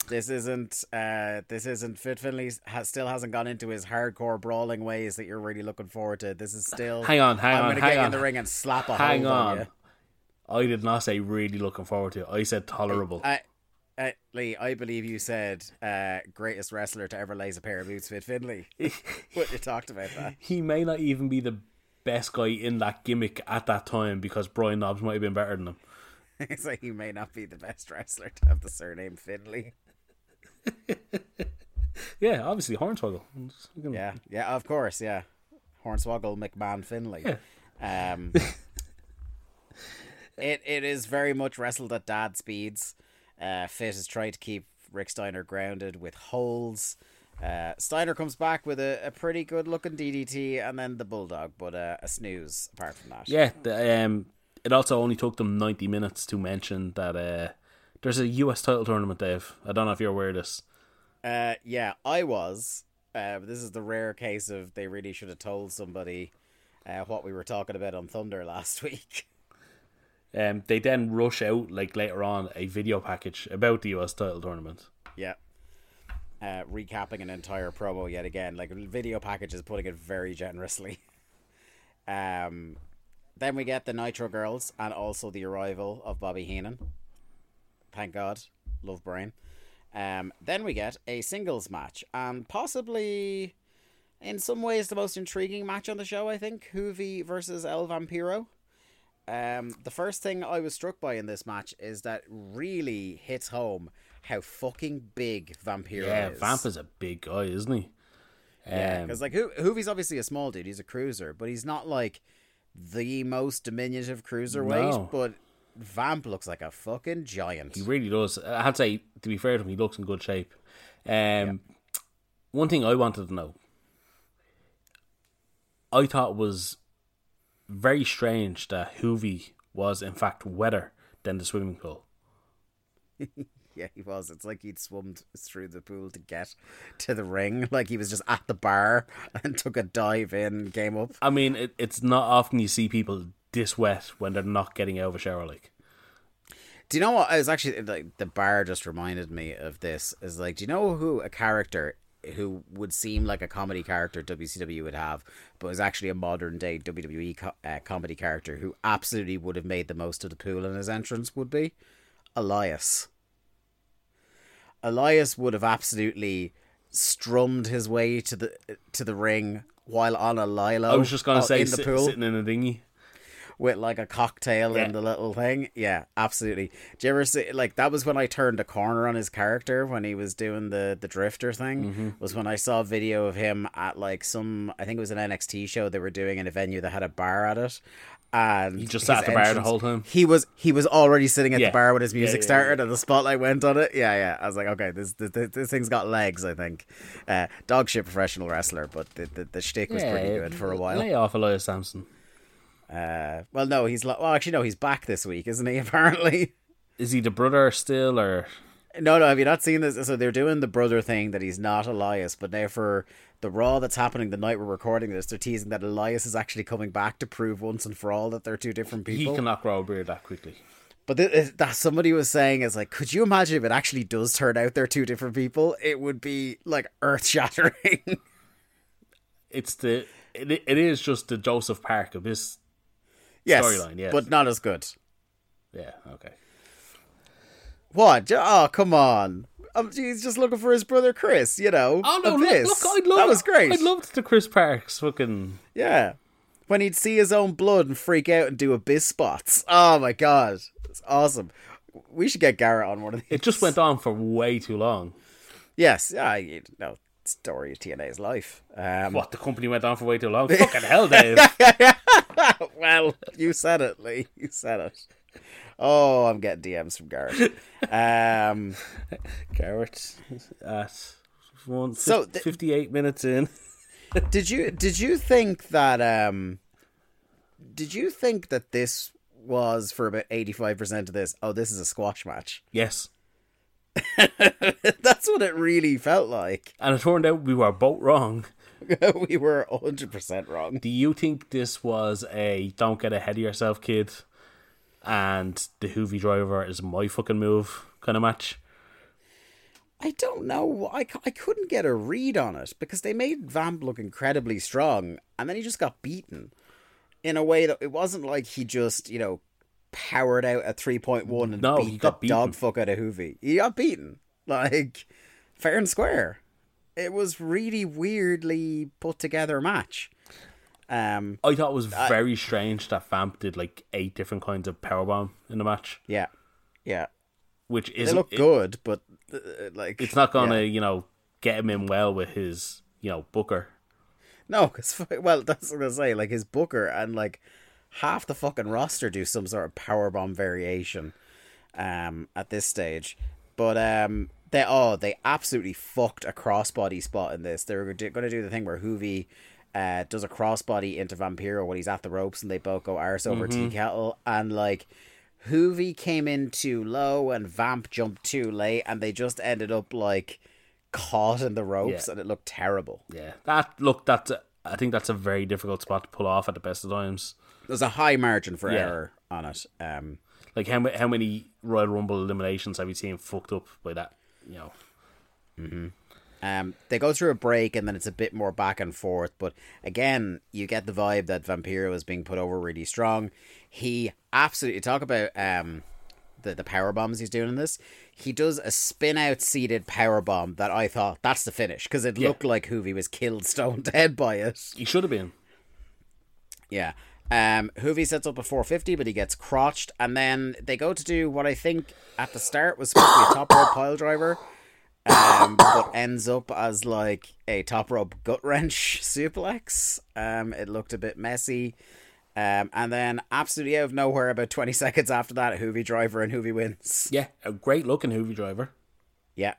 S1: This isn't. Uh, this isn't. Fit Finlay has, still hasn't gone into his hardcore brawling ways that you're really looking forward to. This is still.
S2: hang on, hang
S1: I'm
S2: on,
S1: gonna
S2: hang
S1: get
S2: on.
S1: in the ring and slap a
S2: hang
S1: hold on,
S2: on. I did not say really looking forward to it. I said tolerable.
S1: I, uh, Lee, I believe you said uh, greatest wrestler to ever lace a pair of boots, Fit Finlay. what you talked about that?
S2: he may not even be the best guy in that gimmick at that time because Brian Knobbs might have been better than him.
S1: so he may not be the best wrestler to have the surname Finlay.
S2: Yeah, obviously Hornswoggle. Looking-
S1: Yeah, yeah, of course, yeah. Hornswoggle McMahon Finlay. Um, it it is very much wrestled at dad speeds. Uh, Fit is trying to keep Rick Steiner grounded with holds. Uh, Steiner comes back with a, a pretty good looking DDT and then the Bulldog, but uh, a snooze apart from that.
S2: Yeah, the, um, it also only took them 90 minutes to mention that uh, there's a US title tournament, Dave. I don't know if you're aware of this.
S1: Uh, yeah, I was. Uh, this is the rare case of they really should have told somebody uh, what we were talking about on Thunder last week.
S2: Um, they then rush out, like later on, a video package about the US title tournament.
S1: yeah. Uh, recapping an entire promo yet again. Like, video packages putting it very generously. um, then we get the Nitro Girls and also the arrival of Bobby Heenan. Thank God. Love Brain. Um, then we get a singles match and possibly, in some ways, the most intriguing match on the show. I think Juvi versus El Vampiro. Um, the first thing I was struck by in this match is that really hits home how fucking big Vampiro is.
S2: Yeah,
S1: is.
S2: Vamp is a big guy, isn't he?
S1: Yeah,
S2: Um,
S1: because like Ho- Juvi's obviously a small dude. He's a cruiser, but he's not like the most diminutive cruiserweight.
S2: No.
S1: But Vamp looks like a fucking giant.
S2: He really does. I had to say, to be fair to him, he looks in good shape. Um, One thing I wanted to know, I thought was very strange that Juvi was in fact wetter than the swimming pool.
S1: Yeah, he was. It's like he'd swum through the pool to get to the ring. Like he was just at the bar and took a dive in, came up.
S2: I mean, it, it's not often you see people this wet when they're not getting out of a shower. Like,
S1: Do you know what? I was actually like the bar just reminded me of this. Is like, do you know who a character who would seem like a comedy character WCW would have, but is actually a modern day WWE co- uh, comedy character who absolutely would have made the most of the pool in his entrance would be Elias. Elias would have absolutely strummed his way to the to the ring while on a lilo.
S2: I was just gonna
S1: uh,
S2: say,
S1: in the
S2: sit-
S1: pool
S2: sitting in a dinghy.
S1: With like a cocktail
S2: Yeah.
S1: in the little thing. Yeah, absolutely. Do you ever see like that was when I turned a corner on his character when he was doing the the drifter thing?
S2: Mm-hmm.
S1: Was when I saw a video of him at like some I think it was an NXT show they were doing in a venue that had a bar at it. And
S2: He just sat at the bar the whole time?
S1: He was he was already sitting at
S2: Yeah.
S1: the bar when his
S2: Yeah,
S1: music
S2: yeah,
S1: started and the spotlight went on it. Yeah, yeah. I was like, okay, this this, this thing's got legs. I think. Uh, dog shit professional wrestler, but the the, the shtick was pretty good for a while.
S2: Lay off Elias Samson.
S1: Uh, well, no, he's lo- well. Actually, no, he's back this week, isn't he? Apparently.
S2: Is he the brother still, or
S1: No, no. Have you not seen this? So they're doing the brother thing that he's not Elias, but now for the Raw that's happening the night we're recording this, they're teasing that Elias is actually coming back to prove once and for all that they're two different people.
S2: he cannot grow a beard that quickly?
S1: But th- that somebody was saying is like, could you imagine if it actually does turn out they're two different people? It would be like earth shattering.
S2: It's the it, it is just the Joseph Park of this
S1: yes,
S2: storyline, yes.
S1: but not as good.
S2: Yeah, okay.
S1: What? Oh, come on. Um, he's just looking for his brother Chris, you know.
S2: Oh no, look, look, I love
S1: that was great.
S2: I loved the Chris Parks fucking
S1: Yeah. When he'd see his own blood and freak out and do a biz spots. Oh my god. It's awesome. We should get Garrett on one of these.
S2: It just went on for way too long.
S1: Yes, yeah, you know, story of TNA's life. Um,
S2: What the company went on for way too long? Fucking hell, Dave.
S1: well, you said it, Lee. You said it. Oh, I'm getting DMs from Garrett. Um,
S2: Garrett at one
S1: So th-
S2: fifty-eight minutes in.
S1: did you did you think that um, did you think that this was for about eighty five percent of this? Oh, this is a squash match.
S2: Yes,
S1: That's what it really felt like.
S2: and it turned out we were both wrong.
S1: we were hundred percent wrong.
S2: Do you think this was a "don't get ahead of yourself, kid"? And the Juvi driver is my fucking move kind of match.
S1: I don't know. I, I couldn't get a read on it because they made Vamp look incredibly strong, and then he just got beaten in a way that it wasn't like he just you know powered out at three point one and
S2: No,
S1: beat
S2: he got
S1: the dog fuck out of Juvi. He got beaten like fair and square. It was really weirdly put together match. Um,
S2: I thought it was very strange that Vamp did like eight different kinds of powerbomb in the match,
S1: yeah, yeah,
S2: which is
S1: look good, but uh, like
S2: It's not gonna,
S1: yeah.
S2: you know, get him in well with his, you know, Booker.
S1: No, because well, that's what I'm say. Like his Booker and like half the fucking roster do some sort of power bomb variation, um, at this stage. But um, they oh they absolutely fucked a crossbody spot in this. They're gonna do the thing where Juvi. Uh, does a crossbody into Vampiro when he's at the ropes and they both go arse over tea kettle and like Juvi came in too low and Vamp jumped too late and they just ended up like caught in the ropes
S2: Yeah.
S1: and it looked terrible.
S2: Yeah, that look, that's a, I think that's a very difficult spot to pull off at the best of times.
S1: there's a high margin for
S2: Yeah.
S1: error on it. Um,
S2: Like how how many Royal Rumble eliminations have you seen fucked up by that? You know,
S1: um, they go through a break and then it's a bit more back and forth. But again, you get the vibe that Vampiro is being put over really strong. He absolutely talk about um, the the power bombs he's doing in this. He does a spin out seated power bomb that I thought that's the finish because it
S2: Yeah.
S1: looked like Juvi was killed stone dead by it.
S2: he should have been.
S1: Yeah. Um, Juvi sets up a 450, but he gets crotched, and then they go to do what I think at the start was supposed to be a top rope pile driver, um, but ends up as like a top rope gut wrench suplex. Um, it looked a bit messy. Um, and then absolutely out of nowhere, about 20 seconds after that, Juvi driver and Juvi wins.
S2: Yeah, a great looking Juvi driver.
S1: Yeah.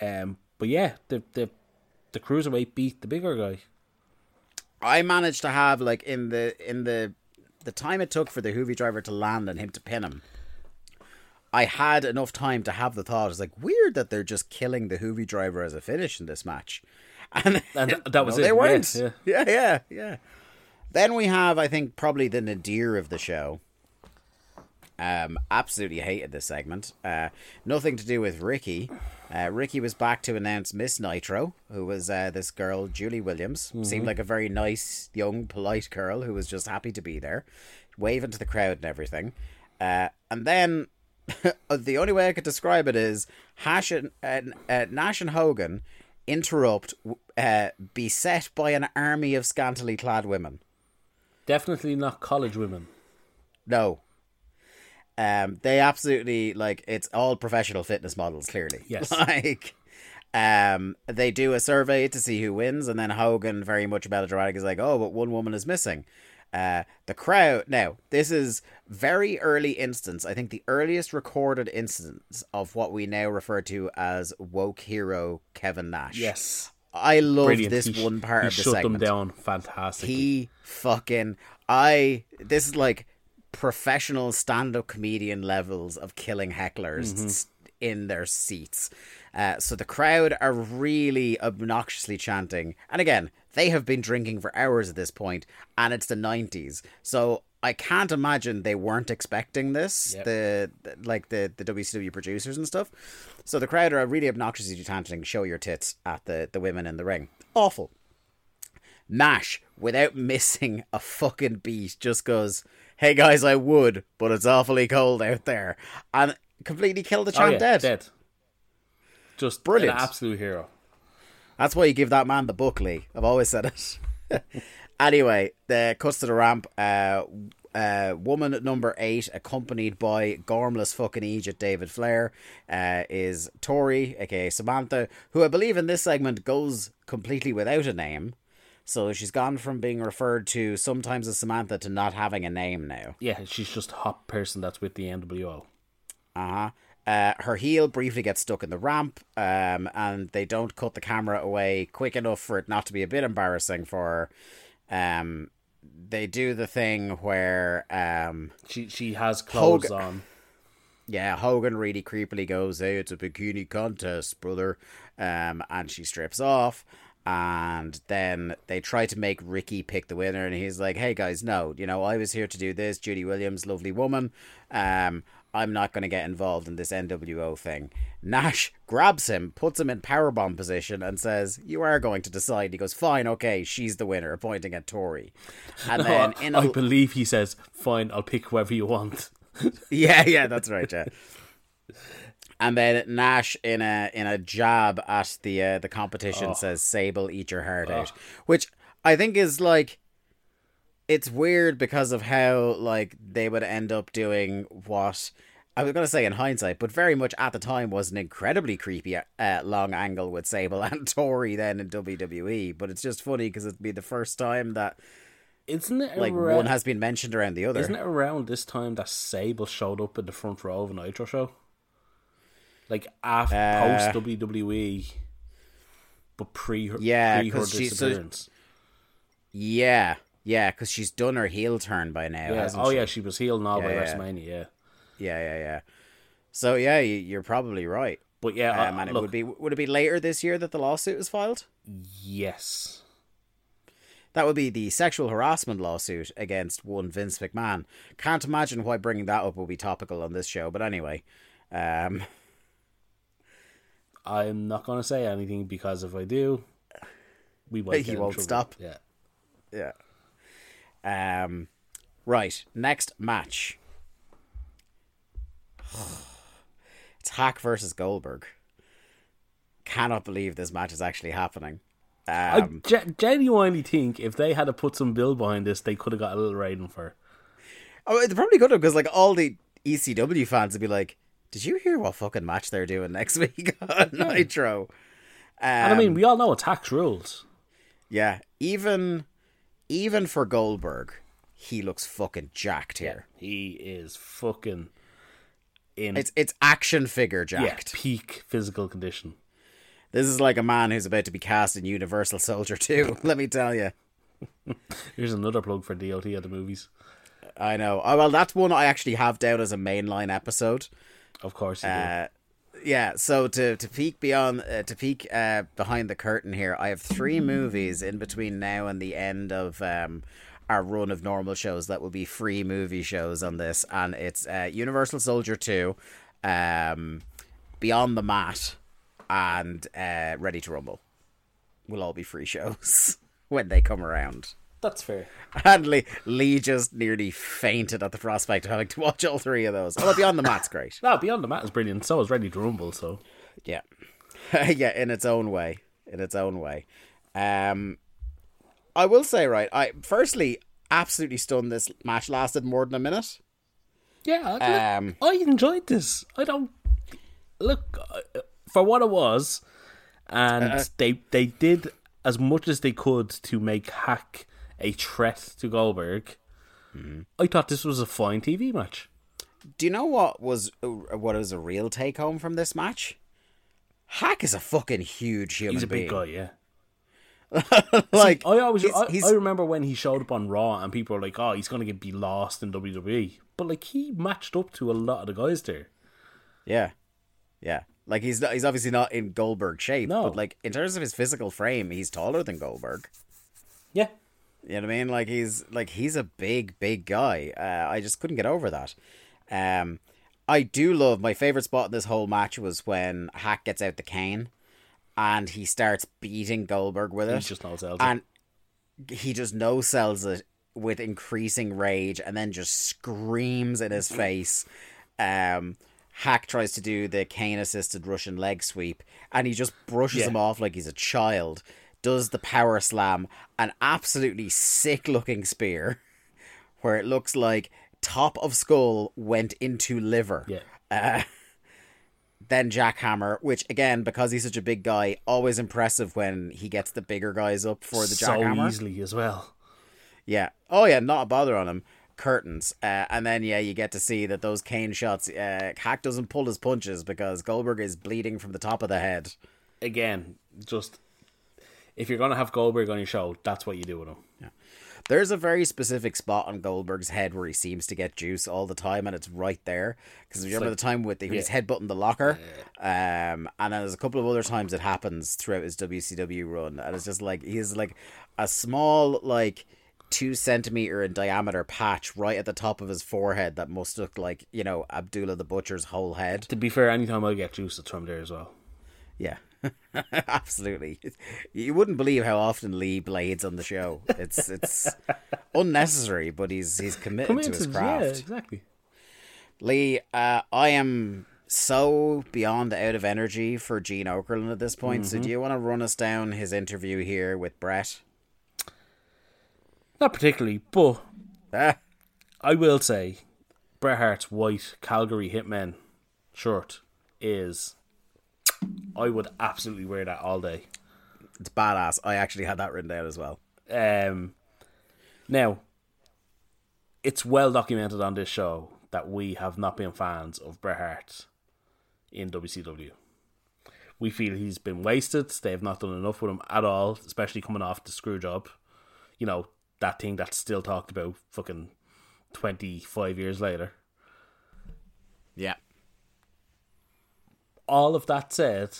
S2: Um, but yeah, the the the cruiserweight beat the bigger guy.
S1: I managed to have like in the in the the time it took for the Juvi driver to land and him to pin him. I had enough time to have the thought. It's like weird that they're just killing the Juvi driver as a finish in this match, and,
S2: And th- that was
S1: no,
S2: it,
S1: They
S2: yeah,
S1: weren't.
S2: yeah.
S1: yeah, yeah, yeah. Then we have, I think, probably the nadir of the show. Um, absolutely hated this segment. Uh, nothing to do with Ricky. Uh, Ricky was back to announce Miss Nitro, who was uh, this girl, Julie Williams. Seemed like a very nice, young, polite girl who was just happy to be there, waving to the crowd and everything. Uh, and then the only way I could describe it is Hash and, uh, Nash and Hogan interrupt, uh, beset by an army of scantily clad women.
S2: Definitely not college women.
S1: No. Um, they absolutely like it's all professional fitness models. Clearly,
S2: Yes.
S1: Like, um, they do a survey to see who wins, and then Hogan, very much melodramatic, is like, "Oh, but one woman is missing." Uh, the crowd. Now, this is very early instance. I think the earliest recorded instance of what we now refer to as woke hero Kevin Nash.
S2: Yes.
S1: I love
S2: Brilliant.
S1: this
S2: He
S1: one part of the
S2: shut
S1: segment.
S2: them down fantastic.
S1: He fucking I this is like professional stand-up comedian levels of killing hecklers
S2: Mm-hmm.
S1: in their seats. Uh, so the crowd are really obnoxiously chanting. And again, they have been drinking for hours at this point, and it's the 90s. So I can't imagine they weren't expecting this,
S2: Yep.
S1: the, the like the, the WCW producers and stuff. So the crowd are really obnoxiously chanting, show your tits at the, the women in the ring. Awful. Nash, without missing a fucking beat, just goes, Hey guys, I would, but it's awfully cold out there. And completely killed the
S2: Oh, yeah,
S1: dead.
S2: dead. Just
S1: Brilliant.
S2: an absolute hero.
S1: That's why you give that man the book, Lee. I've always said it. anyway, the cuts to the ramp. Uh, uh, woman number eight, accompanied by gormless fucking Egypt David Flair, uh, is Tori, aka Samantha, who I believe in this segment goes completely without a name. So she's gone from being referred to sometimes as Samantha to not having a name now.
S2: Yeah, she's just a hot person that's with the NWO.
S1: Uh-huh. Uh, her heel briefly gets stuck in the ramp, um, and they don't cut the camera away quick enough for it not to be a bit embarrassing for her. Um, they do the thing where, um,
S2: She she has clothes
S1: Hogan-
S2: on.
S1: yeah, Hogan really creepily goes, "Hey, it's a bikini contest, brother," um, and she strips off. And then they try to make Ricky pick the winner, and he's like, "Hey guys, no, you know, I was here to do this. Judy Williams, lovely woman. Um, I'm not going to get involved in this NWO thing." Nash grabs him, puts him in powerbomb position, and says, "You are going to decide." He goes, "Fine, okay, she's the winner," pointing at Tori. And then in a
S2: I believe he says, "Fine, I'll pick whoever you want."
S1: Yeah, yeah, that's right, yeah. And then Nash in a in a jab at the uh, the competition says Sable eat your heart out, which I think is like it's weird because of how like they would end up doing what I was gonna say in hindsight, but very much at the time was an incredibly creepy uh, long angle with Sable and Tori then in WWE. But it's just funny because it'd be the first time that
S2: Isn't it
S1: like
S2: around,
S1: one has been mentioned around the other.
S2: Isn't it around this time that Sable showed up in the front row of a Nitro show? Like after
S1: Uh,
S2: post WWE, but pre her
S1: Yeah,
S2: pre her
S1: so- Yeah, yeah, because she's done her heel turn by now,
S2: yeah. Oh
S1: she?
S2: yeah, she was heeled and all by
S1: Yeah, yeah.
S2: WrestleMania. Yeah,
S1: yeah, yeah, yeah. So yeah, you- you're probably right.
S2: but yeah,
S1: Um,
S2: uh,
S1: and it
S2: look,
S1: would be would it be later this year that the lawsuit was filed?
S2: yes.
S1: That would be the sexual harassment lawsuit against one Vince McMahon. Can't imagine why bringing that up will be topical on this show, but anyway, um,
S2: I'm not going to say anything because if I do, we might. Get
S1: won't
S2: trouble.
S1: stop.
S2: Yeah.
S1: yeah. Um, right, next match. it's Hack versus Goldberg. Cannot believe this match is actually happening. Um,
S2: I ge- genuinely think if they had to put some bill behind this, they could have got a little rating for.
S1: Oh, they probably could have because like all the ECW fans would be like, "Did you hear what fucking match they're doing next week on Nitro?"
S2: And I
S1: Um,
S2: mean, we all know attacks rules.
S1: yeah, even even for Goldberg, he looks fucking jacked here.
S2: He is fucking in
S1: It's it's action figure
S2: yeah,
S1: jacked.
S2: peak physical condition.
S1: This is like a man who's about to be cast in Universal Soldier 2, let me tell you.
S2: Here's another plug for DOT at the movies.
S1: I know. Oh, well, that's one I actually have down as a mainline episode.
S2: Of course, you do.
S1: Uh, yeah, so to to peek beyond uh, to peek uh, behind the curtain here, I have three movies in between now and the end of um, our run of normal shows that will be free movie shows on this, and it's uh, Universal Soldier Two, um, Beyond the Mat, and uh, Ready to Rumble. Will all be free shows when they come around.
S2: That's fair.
S1: And Lee, Lee just nearly fainted at the prospect of having to watch all three of those. Although Beyond the Mat's great.
S2: No, Beyond the Mat is brilliant. So is Ready to Rumble. So
S1: Yeah. yeah, in its own way. In its own way. Um I will say right, I firstly absolutely stunned this match lasted more than a minute.
S2: yeah, I,
S1: Um
S2: I enjoyed this. I don't look uh, for what it was, and
S1: Uh,
S2: they they did as much as they could to make Hack a threat to Goldberg.
S1: Mm-hmm.
S2: I thought this was a fine TV match.
S1: do you know what was what was a real take home from this match? Hack is a fucking huge human
S2: He's a
S1: being.
S2: big guy, yeah.
S1: like
S2: I always,
S1: he's-
S2: I,
S1: he's-
S2: I remember when he showed up on Raw, and people were like, "Oh, he's gonna get be lost in WWE," but like he matched up to a lot of the guys there.
S1: Yeah. Yeah. Like he's not, he's obviously not in Goldberg shape,
S2: No.
S1: but like in terms of his physical frame, he's taller than Goldberg.
S2: Yeah.
S1: You know what I mean? Like he's like he's a big, big guy. Uh, I just couldn't get over that. Um, I do love my favorite spot in this whole match was when Hack gets out the cane, and he starts beating Goldberg with it.
S2: He just knows sells it.
S1: and he just no sells it with increasing rage, and then just screams in his face. Um, Hack tries to do the cane assisted Russian leg sweep, and he just brushes
S2: Yeah.
S1: him off like he's a child. Does the power slam, an absolutely sick looking spear, where it looks like top of skull went into liver.
S2: Yeah.
S1: Uh, then jackhammer, which again, because he's such a big guy, always impressive when he gets the bigger guys up for the
S2: so
S1: jackhammer.
S2: easily as well.
S1: Yeah. Oh yeah, not a bother on him. Curtains, uh, and then yeah, you get to see that those cane shots. Uh, Hack doesn't pull his punches because Goldberg is bleeding from the top of the head.
S2: Again, just if you're gonna have Goldberg on your show, that's what you do with him. Yeah.
S1: There's a very specific spot on Goldberg's head where he seems to get juice all the time, and it's right there. Because remember
S2: like-
S1: the time with the, he's headbutting the locker, um, and then there's a couple of other times it happens throughout his WCW run, and it's just like he's like a small like two centimeter in diameter patch right at the top of his forehead that must look like you know Abdullah the Butcher's whole head.
S2: To be fair, anytime I get juice, it's from there as well.
S1: Yeah. Absolutely. You wouldn't believe how often Lee blades on the show. It's it's unnecessary, but he's he's committed
S2: Come
S1: to his
S2: yeah,
S1: craft.
S2: exactly.
S1: Lee, uh, I am so beyond out of energy for Gene Okerlund at this point.
S2: Mm-hmm.
S1: So, do you want to run us down his interview here with Bret?
S2: Not particularly, but
S1: Ah,
S2: I will say Bret Hart's white Calgary Hitmen shirt is. I would absolutely wear that all day.
S1: it's badass. I actually had that written down as well.
S2: Um, now, it's well documented on this show that we have not been fans of Bret Hart in WCW. We feel he's been wasted. They have not done enough with him at all, especially coming off the screw job. You know, that thing that's still talked about fucking 25 years later.
S1: Yeah.
S2: All of that said,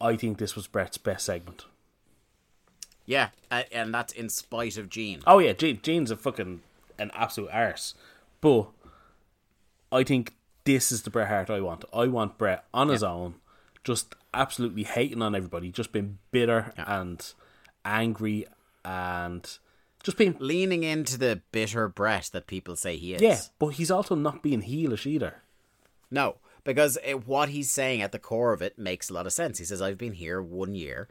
S2: I think this was Bret's best segment.
S1: Yeah, and that's in spite of Gene.
S2: Oh yeah, Gene, Gene's a fucking an absolute arse. But I think this is the Bret Hart I want. I want Bret on his own, just absolutely hating on everybody, just being bitter and angry and just being
S1: Leaning into the bitter Bret that people say he is.
S2: yeah. But he's also not being heelish either.
S1: No, because it, what he's saying at the core of it makes a lot of sense. He says, I've been here one year.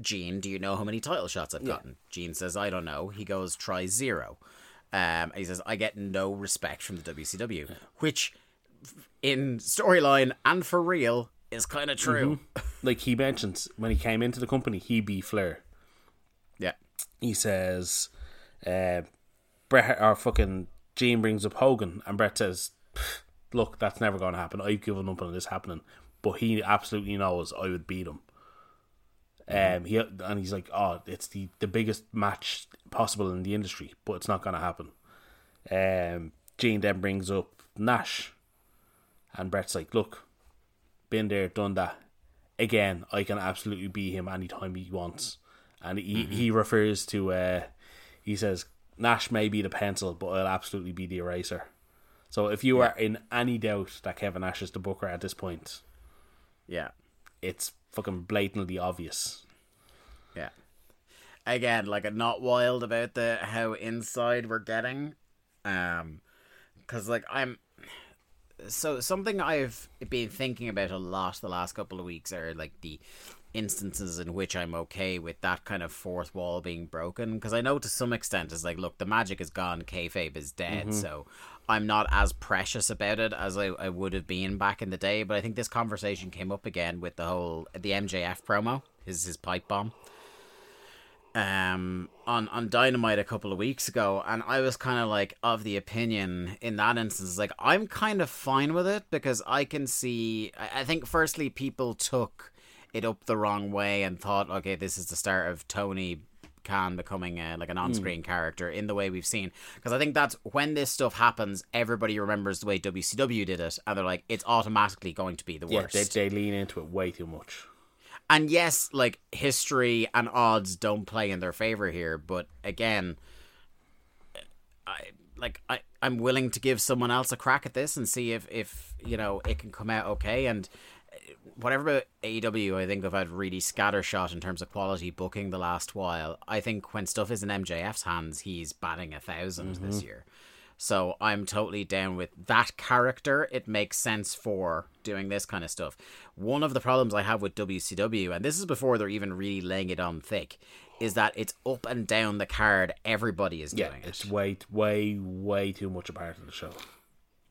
S1: Gene, do you know how many title shots I've gotten? Gene says, I don't know. He goes, try zero. Um, he says, I get no respect from the WCW, which in storyline and for real is kind of true.
S2: Like he mentions when he came into the company, he be Flair.
S1: Yeah.
S2: he says, uh, Bret or fucking Gene brings up Hogan, and Bret says, "Pff, "Look, that's never going to happen. I've given up on this happening." But he absolutely knows I would beat him. Um, he and he's like, "Oh, it's the the biggest match possible in the industry, but it's not going to happen." Um, Gene then brings up Nash, and Bret's like, "Look, been there, done that. Again, I can absolutely beat him anytime he wants." And he, he refers to, uh, he says, Nash may be the pencil, but I'll absolutely be the eraser. So if you are in any doubt that Kevin Nash is the booker at this point,
S1: Yeah.
S2: it's fucking blatantly obvious.
S1: Yeah. Again, like I'm not wild about the how inside we're getting, um, because like I'm, so something I've been thinking about a lot the last couple of weeks are like the instances in which I'm okay with that kind of fourth wall being broken because I know to some extent it's like look the magic is gone, kayfabe is dead, so I'm not as precious about it as I, I would have been back in the day. But I think this conversation came up again with the whole the MJF promo, his his pipe bomb um on on dynamite a couple of weeks ago and i was kind of like of the opinion in that instance like i'm kind of fine with it because i can see i, I think firstly people took it up the wrong way and thought okay this is the start of tony Khan becoming a, like an on-screen character in the way we've seen. Because I think that's when this stuff happens, everybody remembers the way WCW did it, and they're like, it's automatically going to be the
S2: Yeah,
S1: worst.
S2: they, they lean into it way too much.
S1: And yes, like history and odds don't play in their favor here, but again, I like I I'm willing to give someone else a crack at this and see if if you know it can come out okay. And uh, whatever about AEW, I think I've had really scattershot in terms of quality booking the last while. I think when stuff is in MJF's hands, he's batting a 1000 this mm-hmm. year. So I'm totally down with that character. It makes sense for doing this kind of stuff. One of the problems I have with WCW, and this is before they're even really laying it on thick, is that it's up and down the card. Everybody is
S2: Yeah,
S1: doing
S2: it's
S1: it.
S2: way, way, way too much a part of the show.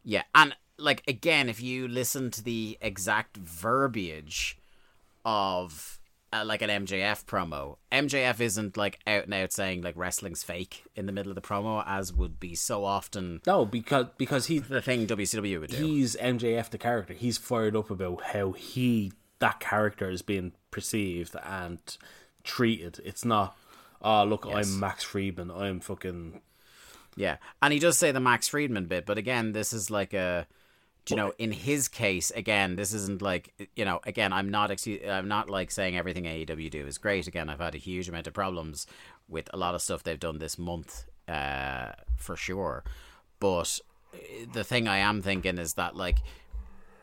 S1: Yeah, and like again, if you listen to the exact verbiage of uh, like an MJF promo, MJF isn't like out and out saying like wrestling's fake in the middle of the promo, as would be so often
S2: No, because because he
S1: the thing WCW would do.
S2: he's MJF the character. He's fired up about how he that character is being perceived and treated. It's not. Oh look,
S1: Yes.
S2: I'm Max Friedman. I'm fucking.
S1: Yeah, and he does say the Max Friedman bit, but again, this is like a, you know, in his case, again, this isn't like, you know, again, I'm not, excuse, I'm not like saying everything AEW do is great. Again, I've had a huge amount of problems with a lot of stuff they've done this month, uh, for sure. But uh, the thing I am thinking is that like,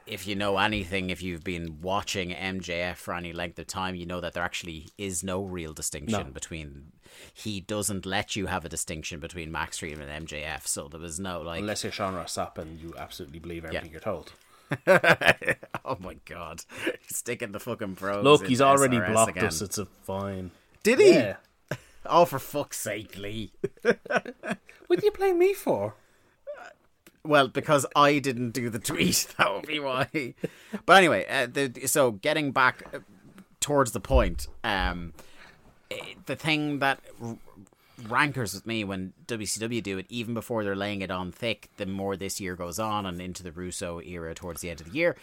S1: if you know anything, if you've been watching MJF for any length of time, you know that there actually is no real distinction
S2: No.
S1: between. He doesn't let you have a distinction between Max Friedman and MJF, so there was no like.
S2: Unless you're Sean Ross Sapp and you absolutely believe everything you're told.
S1: oh my god, sticking the fucking pros.
S2: Look, he's already
S1: SRS
S2: blocked
S1: again.
S2: us. It's a fine.
S1: Did he?
S2: Yeah.
S1: Oh, for fuck's sake, Lee.
S2: What do you blame me for?
S1: Well, because I didn't do the tweet, that would be why. But anyway, uh, the, so getting back uh, towards the point, um, eh, the thing that r- rankers with me when WCW do it, even before they're laying it on thick, the more this year goes on and into the Russo era towards the end of the year,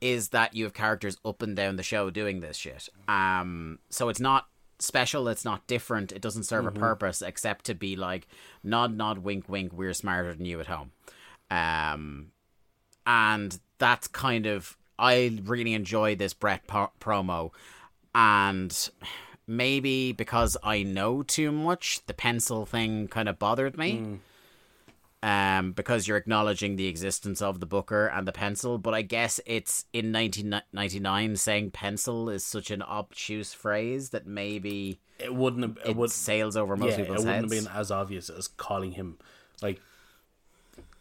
S1: is that you have characters up and down the show doing this shit. Um, so it's not special, it's not different, it doesn't serve a purpose except to be like nod, nod, wink, wink. We're smarter than you at home. Um, and that's kind of I really enjoy this Bret po- promo, and maybe because I know too much, the pencil thing kind of bothered me. Um, because you're acknowledging the existence of the Booker and the pencil, but I guess it's in 1999 saying pencil is such an obtuse phrase that maybe
S2: It wouldn't have. It
S1: it
S2: would.
S1: sails over most
S2: Yeah, it wouldn't
S1: heads.
S2: have been as obvious as calling him like.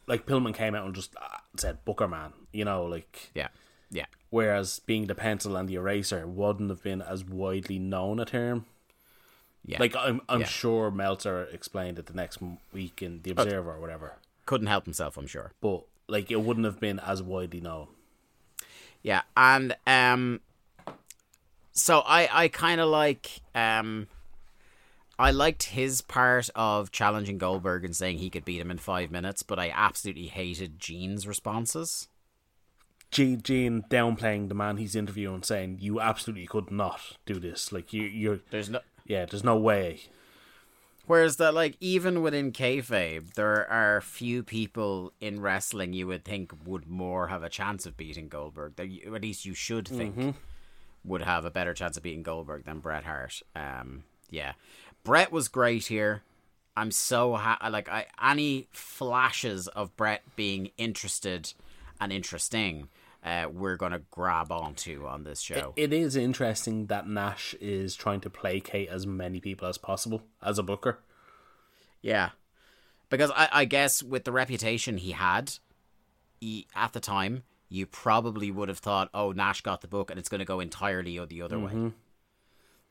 S2: Like Pillman came out and just uh, said Booker Man, you know, like
S1: Yeah, yeah,
S2: whereas being the pencil and the eraser wouldn't have been as widely known a term.
S1: yeah.
S2: Like I'm, I'm
S1: Yeah.
S2: sure Meltzer explained it the next week in the Observer or whatever,
S1: couldn't help himself, I'm sure.
S2: but like it wouldn't have been as widely known.
S1: Yeah, and um, so I I kind of like um, I liked his part of challenging Goldberg and saying he could beat him in five minutes, but I absolutely hated Gene's responses.
S2: Gene, Gene downplaying the man he's interviewing, saying you absolutely could not do this. Like you, you're,
S1: There's no.
S2: yeah, there's no way.
S1: Whereas that, like, even within kayfabe, there are few people in wrestling you would think would more have a chance of beating Goldberg. That you, at least you should think would have a better chance of beating Goldberg than Bret Hart. Um, yeah, Bret was great here. I'm so ha- like I any flashes of Bret being interested and interesting. Uh, we're gonna grab onto on this show.
S2: It is interesting that Nash is trying to placate as many people as possible as a booker.
S1: Yeah, because I, I guess with the reputation he had, he, at the time, you probably would have thought, "Oh, Nash got the book, and it's going to go entirely the other way."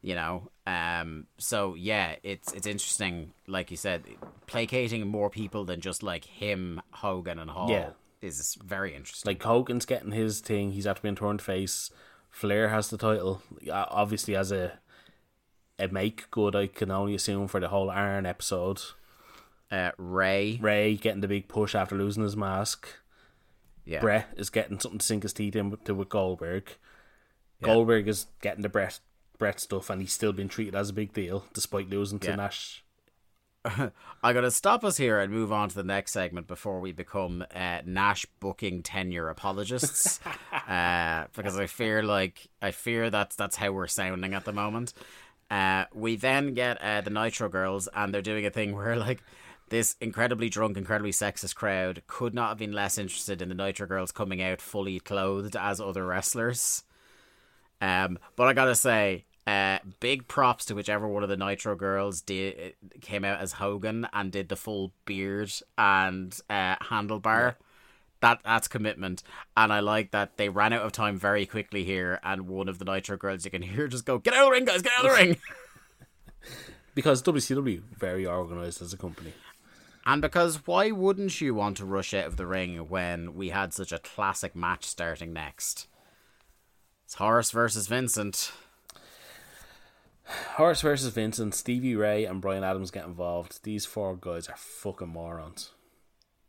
S1: You know, um. So yeah, it's it's interesting, like you said, placating more people than just like him, Hogan, and Hall
S2: Yeah.
S1: is very interesting.
S2: Like Hogan's getting his thing; he's after being turned face. Flair has the title, obviously as a a make good. I can only assume for the whole Iron episode.
S1: Uh, Rey,
S2: Rey getting the big push after losing his mask.
S1: yeah,
S2: Bret is getting something to sink his teeth into with Goldberg. Goldberg is getting the Bret Bret stuff, and he's still been treated as a big deal despite losing to
S1: Yeah.
S2: Nash.
S1: I'm going to stop us here and move on to the next segment before we become uh, Nash booking tenure apologists, uh, because I fear like I fear that's that's how we're sounding at the moment. Uh, we then get uh, the Nitro Girls, and they're doing a thing where like this incredibly drunk, incredibly sexist crowd could not have been less interested in the Nitro Girls coming out fully clothed as other wrestlers. Um, but I gotta say, uh, big props to whichever one of the Nitro girls did came out as Hogan and did the full beard and uh, handlebar. That that's commitment, and I like that they ran out of time very quickly here. And one of the Nitro girls, you can hear just go, "Get out of the ring, guys! Get out of the ring!"
S2: Because WCW very organized as a company.
S1: And because why wouldn't you want to rush out of the ring when we had such a classic match starting next? It's Horace versus Vincent.
S2: Horace versus Vincent, Stevie Ray, and Brian Adams get involved. These four guys are fucking morons.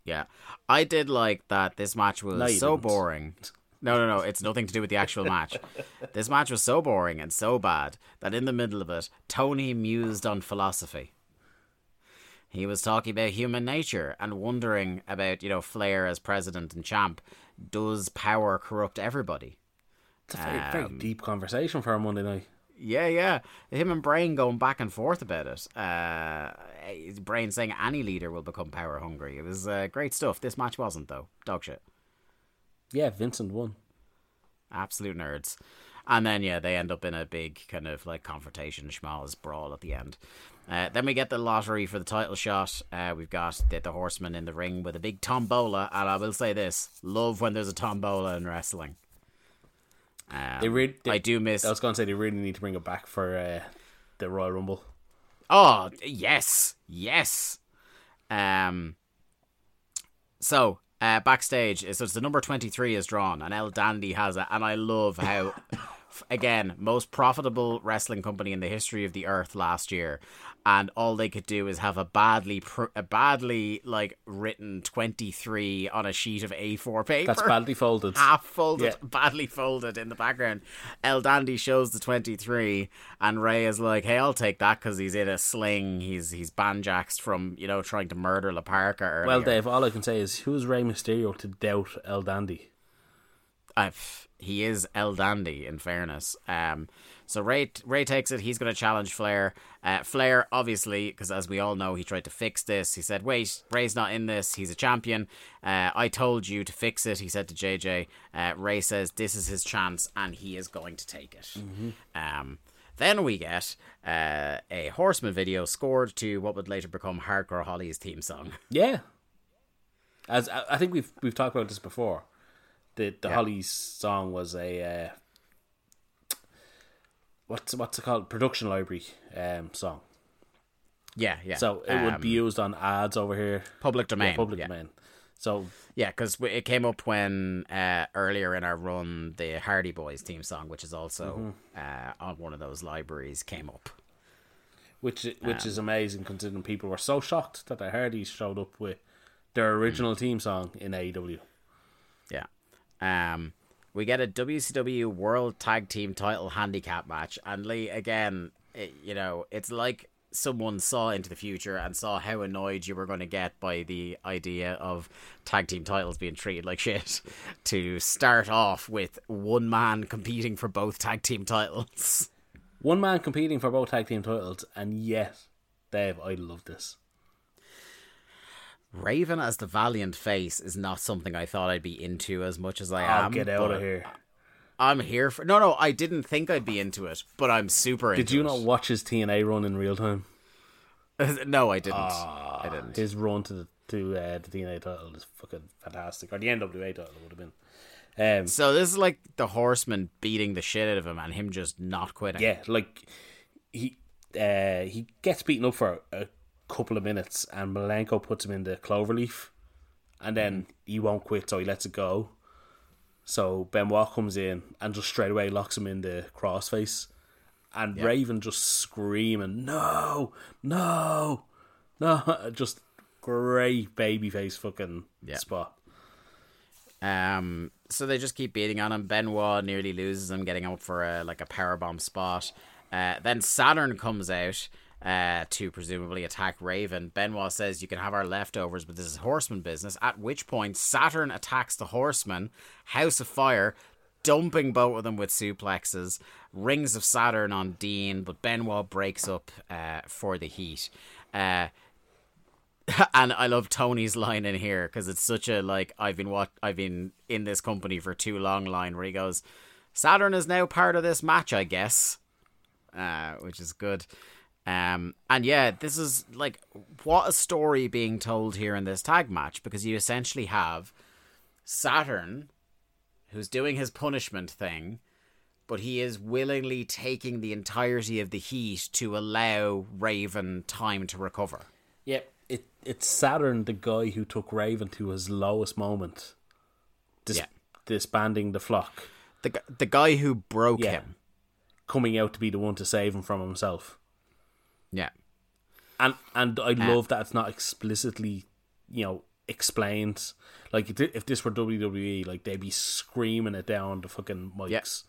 S1: Yeah, I did like that. This match was
S2: No,
S1: so
S2: didn't.
S1: boring. No, no, no. It's nothing to do with the actual match. This match was so boring and so bad that in the middle of it, Tony mused on philosophy. He was talking about human nature and wondering about, you know, Flair as president and champ. Does power corrupt everybody?
S2: It's a very, very
S1: Um,
S2: deep conversation for a Monday night.
S1: Yeah, yeah. Him and Brain going back and forth about it. Uh, Brain saying any leader will become power hungry. It was uh, great stuff. This match wasn't, though. Dog shit.
S2: Yeah, Vincent won.
S1: absolute nerds. And then yeah, they end up in a big kind of like confrontation, schmaltz brawl at the end. Uh, then we get the lottery for the title shot. Uh, we've got the, the horseman in the ring with a big tombola, and I will say this: love when there's a tombola in wrestling. Um,
S2: They re- they-
S1: I do miss.
S2: I was going to say they really need to bring it back for uh, the Royal Rumble.
S1: Oh yes, yes. Um. So uh, backstage, so it's the number twenty three is drawn, and El Dandy has it, and I love how, again, most profitable wrestling company in the history of the earth last year, and all they could do is have a badly, pr- a badly like written twenty three on a sheet of A four paper
S2: That's badly folded.
S1: half folded,
S2: Yeah.
S1: badly folded in the background. El Dandy shows the 23, and Rey is like, hey, I'll take that because he's in a sling. He's he's banjaxed from, you know, trying to murder La Parca earlier.
S2: Well, Dave, all I can say is who's Rey Mysterio to doubt El Dandy?
S1: Pff, he is El Dandy, in fairness. Um, so Rey Rey takes it. He's going to challenge Flair. Uh, Flair, obviously, because as we all know, he tried to fix this. He said, "Wait, Rey's not in this. He's a champion. Uh, I told you to fix it." He said to JJ. Uh, Rey says, "This is his chance, and he is going to take it." Um, then we get uh, a Horseman video scored to what would later become Hardcore Holly's theme song.
S2: Yeah. As I, I think we've we've talked about this before. The the
S1: Yeah.
S2: Holly's song was a uh, what's what's it called? Production library um song.
S1: Yeah, yeah.
S2: So it would be
S1: Um,
S2: used on ads over here.
S1: public domain.
S2: Yeah, public
S1: yeah.
S2: domain. So
S1: Yeah, because it came up when uh, earlier in our run, the Hardy Boys theme song, which is also uh, on one of those libraries, came up.
S2: which which
S1: Um,
S2: is amazing considering people were so shocked that the Hardys showed up with their original theme song in AEW.
S1: Um, we get a WCW World Tag Team Title handicap match, and Lee again. It, you know, it's like someone saw into the future and saw how annoyed you were going to get by the idea of tag team titles being treated like shit. to start off with one man competing for both tag team titles.
S2: One man competing for both tag team titles, and yet, Dave, I love this.
S1: Raven as the valiant face is not something I thought I'd be into as much as I
S2: I'll
S1: am.
S2: get out of here.
S1: I'm here for. No, no, I didn't think I'd be into it, but I'm super into
S2: Did you
S1: it.
S2: not watch his TNA run in real time?
S1: no, I didn't. I didn't.
S2: His run to the to uh, the TNA title is fucking fantastic, or the NWA title would have been. Um,
S1: So this is like the Horseman beating the shit out of him and him just not quitting.
S2: yeah, like he uh, he gets beaten up for a couple of minutes, and Malenko puts him in the cloverleaf, and then he won't quit, so he lets it go. So Benoit comes in and just straight away locks him in the crossface, and Raven just screaming, "No, no, no!" Just great babyface fucking
S1: Yeah.
S2: spot.
S1: Um. So they just keep beating on him. Benoit nearly loses him, getting up for a like a powerbomb spot. Uh, then Saturn comes out uh, to presumably attack Raven. Benoit says you can have our leftovers, but this is horseman business. At which point, Saturn attacks the horseman, House of Fire, dumping both of them with suplexes. Rings of Saturn on Dean, but Benoit breaks up uh, for the heat. Uh, and I love Tony's line in here because it's such a like I've been what I've been in this company for too long line where he goes, Saturn is now part of this match, I guess, uh, which is good. Um, and yeah, this is like what a story being told here in this tag match because you essentially have Saturn, who's doing his punishment thing, but he is willingly taking the entirety of the heat to allow Raven time to recover.
S2: Yep, it it's Saturn, the guy who took Raven to his lowest moment, dis-
S1: Yeah.
S2: disbanding the flock,
S1: The the guy who broke
S2: Yeah.
S1: him.
S2: coming out to be the one to save him from himself.
S1: Yeah.
S2: and and I love that it's not explicitly, you know, explained. Like if if this were WWE, like they'd be screaming it down the fucking mics.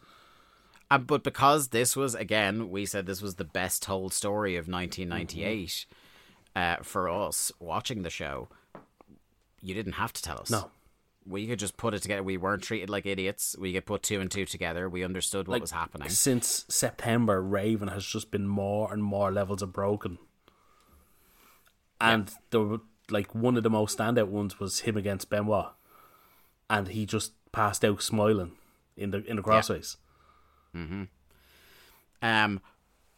S1: Uh, but because this was again, we said this was the best told story of 1998 uh, for us watching the show. You didn't have to tell us.
S2: No.
S1: We could just put it together. We weren't treated like idiots. We could put two and two together. We understood what
S2: Like,
S1: was happening.
S2: Since September, Raven has just been more and more levels of broken. And there were like one of the most standout ones was him against Benoit, and he just passed out smiling in the in the crossface.
S1: Um,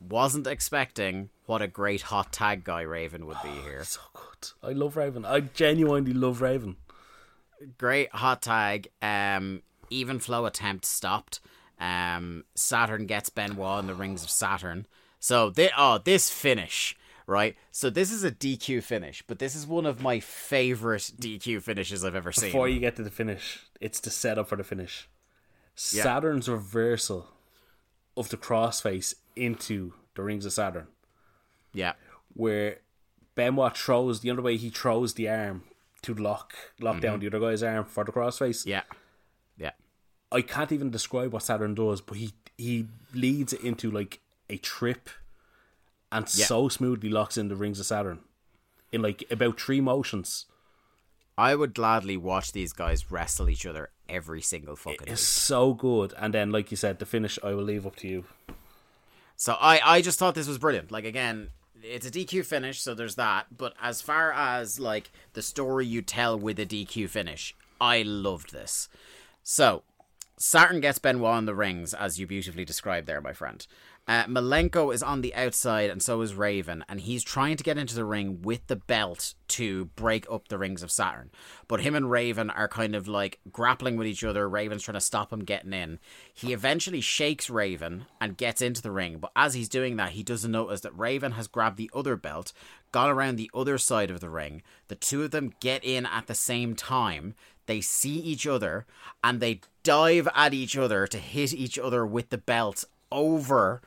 S1: wasn't expecting what a great hot tag guy Raven would be here.
S2: So good. I love Raven. I genuinely love Raven.
S1: Great hot tag. Um, even flow attempt stopped. Um, Saturn gets Benoit in the rings of Saturn. So they oh this finish right. So this is a DQ finish, but this is one of my favorite DQ finishes I've ever seen.
S2: Before you get to the finish, it's the setup for the finish. Saturn's reversal of the crossface into the rings of Saturn.
S1: yeah,
S2: where Benoit throws the other way he throws the arm to lock lock down mm-hmm. the other guy's arm for the crossface.
S1: yeah, yeah,
S2: I can't even describe what Saturn does, but he he leads it into like a trip and
S1: Yeah.
S2: so smoothly locks in the rings of Saturn in like about three motions.
S1: I would gladly watch these guys wrestle each other every single fucking day.
S2: It's
S1: week.
S2: so good. And then like you said, the finish I will leave up to you.
S1: So I, I just thought this was brilliant. Like again, it's a DQ finish, so there's that. But as far as like the story you tell with a DQ finish, I loved this. So Saturn gets Benoit on the rings, as you beautifully described there, my friend. Uh, Malenko is on the outside, and so is Raven, and he's trying to get into the ring with the belt to break up the rings of Saturn. But him and Raven are kind of like grappling with each other. Raven's trying to stop him getting in. He eventually shakes Raven and gets into the ring, but as he's doing that, he doesn't notice that Raven has grabbed the other belt, gone around the other side of the ring. The two of them get in at the same time. They see each other and they dive at each other to hit each other with the belt over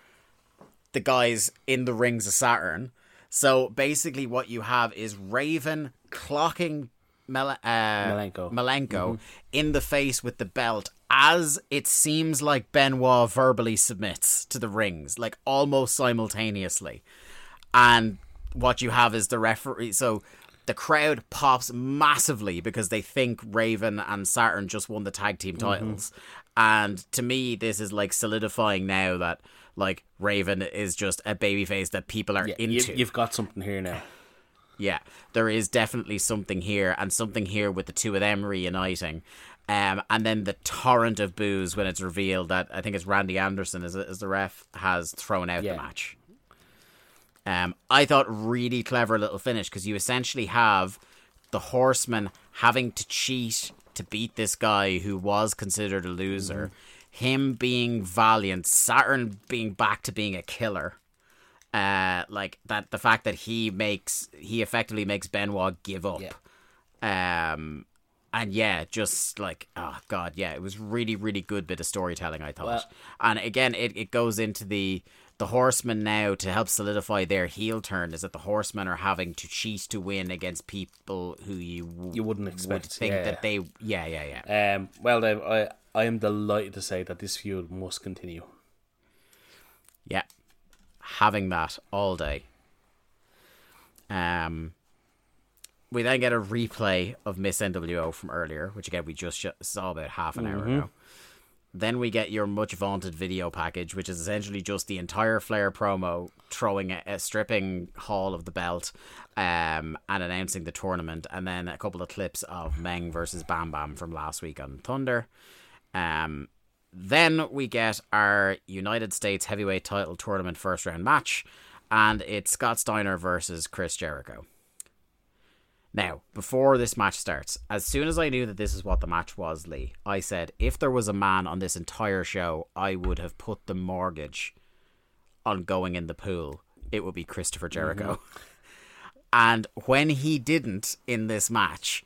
S1: the guys in the rings of Saturn. So basically, what you have is Raven clocking Mel- uh,
S2: Malenko.
S1: Malenko in the face with the belt as it seems like Benoit verbally submits to the rings, like almost simultaneously. And what you have is the referee. So the crowd pops massively because they think Raven and Saturn just won the tag team titles. And to me, this is like solidifying now that like Raven is just a babyface that people are
S2: You,
S1: into.
S2: you've got something here now.
S1: Yeah, there is definitely something here, and something here with the two of them reuniting. Um, and then the torrent of boos when it's revealed that I think it's Randy Anderson as, as the ref has thrown out
S2: Yeah.
S1: the match. Um, I thought really clever little finish because you essentially have the horseman having to cheat to beat this guy who was considered a loser. Him being valiant, Saturn being back to being a killer uh like that the fact that he makes he effectively makes Benoit give up. Um and yeah, just like oh god, yeah, it was really really good bit of storytelling I thought.
S2: Well-
S1: and again it, it goes into the the horsemen now to help solidify their heel turn is that the horsemen are having to cheat to win against people who you w-
S2: You wouldn't
S1: would
S2: expect,
S1: think
S2: yeah.
S1: that they yeah yeah yeah
S2: Um, well, I I am delighted to say that this feud must continue.
S1: yeah having that all day. Um, we then get a replay of Miss NWO from earlier, which again we just sh- saw about half an hour ago. Then we get your much vaunted video package, which is essentially just the entire Flair promo, throwing a, a stripping haul of the belt, um, and announcing the tournament, and then a couple of clips of Meng versus Bam Bam from last week on Thunder. Um, then we get our United States Heavyweight Title Tournament first round match, and it's Scott Steiner versus Chris Jericho. Now, before this match starts, as soon as I knew that this is what the match was, Lee, I said, if there was a man on this entire show, I would have put the mortgage on going in the pool. It would be Christopher Jericho. And when he didn't in this match,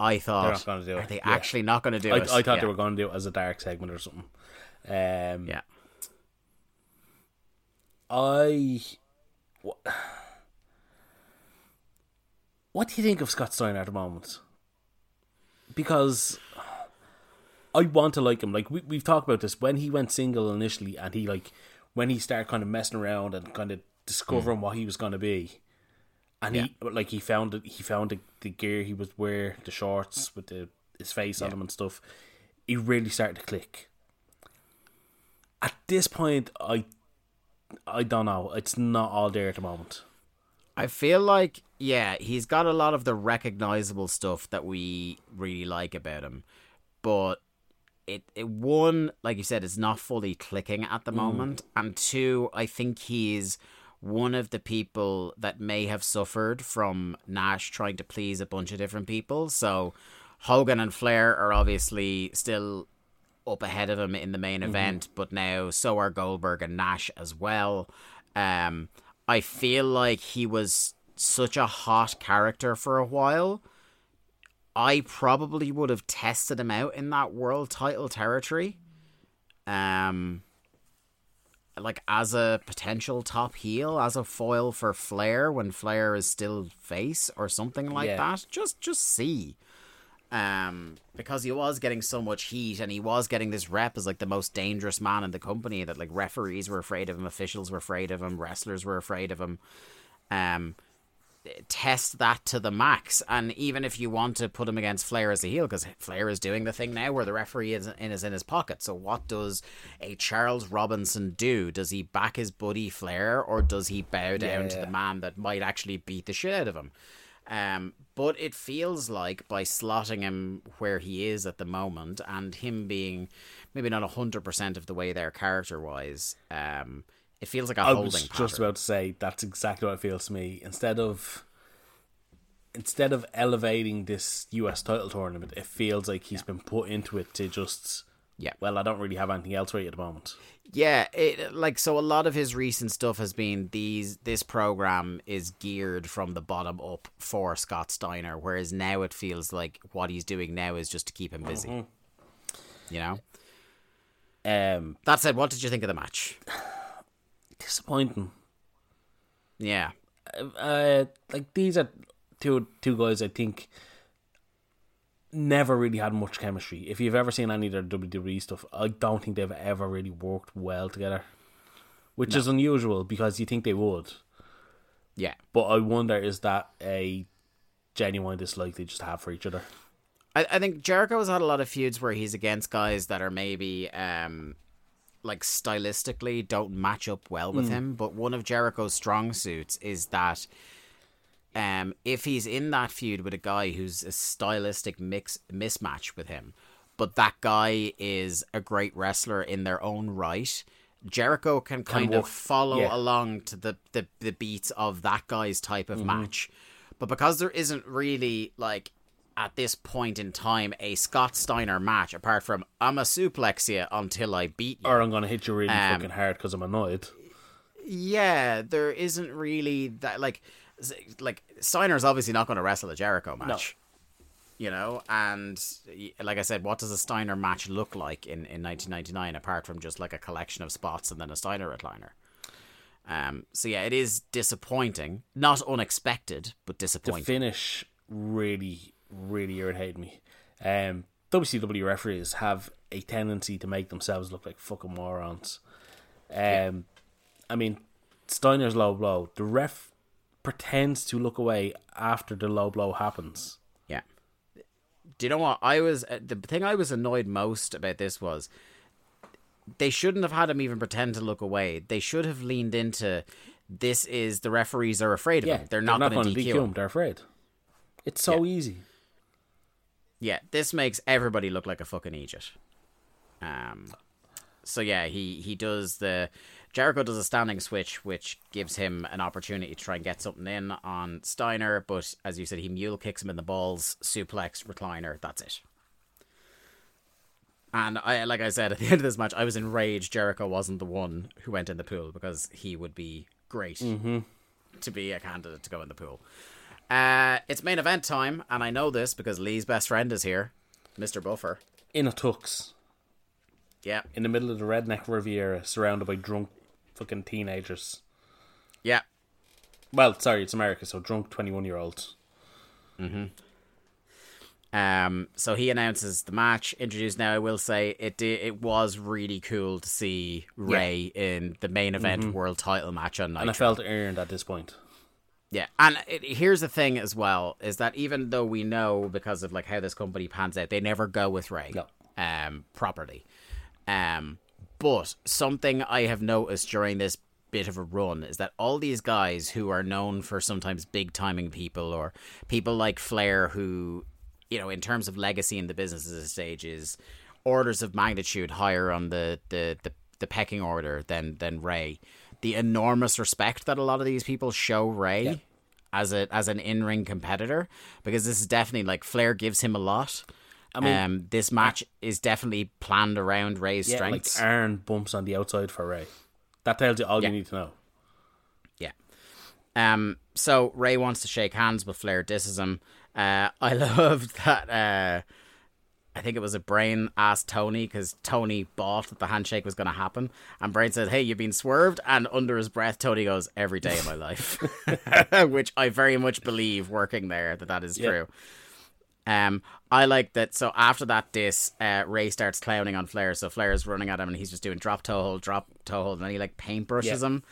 S1: I thought,
S2: not gonna do
S1: are they
S2: Yeah.
S1: actually not going to do
S2: I,
S1: it?
S2: I thought
S1: Yeah.
S2: they were going to do it as a dark segment or something. Um,
S1: Yeah.
S2: I. What, what do you think of Scott Steiner at the moment? Because I want to like him. Like we we've talked about this when he went single initially, and he like when he started kind of messing around and kind of discovering what he was going to be, and he like he found it. He found the, the gear he was wear, the shorts with the his face on them and stuff. He really started to click. At this point, I I don't know. It's not all there at the moment.
S1: I feel like yeah, he's got a lot of the recognizable stuff that we really like about him, but it it one like you said, it's not fully clicking at the mm. moment, and two, I think he's one of the people that may have suffered from Nash trying to please a bunch of different people. So Hogan and Flair are obviously still up ahead of him in the main event, but now so are Goldberg and Nash as well. Um, I feel like he was such a hot character for a while. I probably would have tested him out in that world title territory. Um, like as a potential top heel, as a foil for Flair when Flair is still face or something like
S2: Yeah.
S1: that. Just just see. Um, because he was getting so much heat and he was getting this rep as like the most dangerous man in the company that like referees were afraid of him, officials were afraid of him, wrestlers were afraid of him. Um, test that to the max. And even if you want to put him against Flair as a heel, because Flair is doing the thing now where the referee is in, is in his pocket. So what does a Charles Robinson do? Does he back his buddy Flair, or does he bow down to
S2: Yeah.
S1: the man that might actually beat the shit out of him? Um, but it feels like by slotting him where he is at the moment, and him being maybe not hundred percent of the way there character wise, um, it feels like a
S2: I
S1: holding
S2: was
S1: pattern.
S2: just about to say that's exactly what it feels to me. Instead of instead of elevating this US title tournament, it feels like he's been put into it to just
S1: Yeah.
S2: Well, I don't really have anything else right at the moment.
S1: Yeah, it, like so a lot of his recent stuff has been these this program is geared from the bottom up for Scott Steiner whereas now it feels like what he's doing now is just to keep him busy.
S2: Mm-hmm.
S1: You know?
S2: Um,
S1: That said, what did you think of the match?
S2: disappointing.
S1: Yeah.
S2: uh, like these are two two guys I think never really had much chemistry. If you've ever seen any of their WWE stuff, I don't think they've ever really worked well together, which is unusual because you think they would.
S1: Yeah.
S2: But I wonder is that a genuine dislike they just have for each other?
S1: I, I think Jericho has had a lot of feuds where he's against guys that are maybe um like stylistically don't match up well with him, but one of Jericho's strong suits is that um if he's in that feud with a guy who's a stylistic mix mismatch with him, but that guy is a great wrestler in their own right, Jericho can kind of follow
S2: yeah.
S1: along to the, the the beats of that guy's type of match. But because there isn't really like at this point in time a Scott Steiner match apart from I'm a suplex you until I beat you.
S2: Or I'm gonna hit you really
S1: Um,
S2: fucking hard because I'm annoyed.
S1: yeah, there isn't really that like like Steiner's obviously not going to wrestle a Jericho match. You know, and like I said, what does a Steiner match look like in, in 1999 apart from just like a collection of spots and then a Steiner recliner? Um, so yeah, it is disappointing, not unexpected, but
S2: The
S1: disappointing.
S2: finish really, really irritated me. Um, WCW referees have a tendency to make themselves look like fucking morons. Um, I mean, Steiner's low blow, the ref pretends to look away after the low blow happens.
S1: Yeah. Do you know what I was? Uh, the thing I was annoyed most about this was they shouldn't have had him even pretend to look away. They should have leaned into this. Is the referees are afraid of
S2: Yeah,
S1: him? They're not, going to DQ, him.
S2: They're afraid. It's so easy.
S1: Yeah, this makes everybody look like a fucking idiot. Um, so yeah, he he does the Jericho does a standing switch, which gives him an opportunity to try and get something in on Steiner. But as you said, he mule kicks him in the balls, suplex, recliner. That's it. And I, like I said, at the end of this match, I was enraged Jericho wasn't the one who went in the pool because he would be great to be a candidate to go in the pool. Uh, it's main event time, and I know this because Lee's best friend is here, Mr. Buffer.
S2: In a tux,
S1: Yeah,
S2: in the middle of the redneck Riviera, surrounded by drunk fucking teenagers.
S1: yeah.
S2: Well, sorry, it's America, so drunk twenty-one year olds.
S1: Um, so he announces the match. Introduced now, I will say it did, it was really cool to see Rey in the main event world title match on Nitro.
S2: And I felt earned at this point.
S1: Yeah, and it, here's the thing as well is that even though we know because of like how this company pans out, they never go with Rey
S2: No.
S1: um properly. Um, but something I have noticed during this bit of a run is that all these guys who are known for sometimes big timing people or people like Flair who you know in terms of legacy in the business at this stage is orders of magnitude higher on the the the, the pecking order than than Rey. The enormous respect that a lot of these people show Rey as a as an in ring competitor because this is definitely like Flair gives him a lot. I
S2: mean-
S1: um, this match is definitely planned around Rey's
S2: Yeah,
S1: strengths.
S2: like Aaron bumps on the outside for Rey. That tells you all
S1: Yeah.
S2: you need to know.
S1: Yeah. Um. So Rey wants to shake hands, but Flair disses him. Uh, I loved that. Uh, I think it was a Brain asked Tony because Tony bought that the handshake was going to happen, and Brain said, "Hey, you've been swerved." And under his breath, Tony goes, "Every day of my life," which I very much believe working there that that is
S2: Yeah.
S1: true. Um, I like that. So after that diss, uh, Rey starts clowning on Flair. So Flair's running at him, and he's just doing drop toe hold, drop toe hold, and then he like paintbrushes
S2: Yeah.
S1: him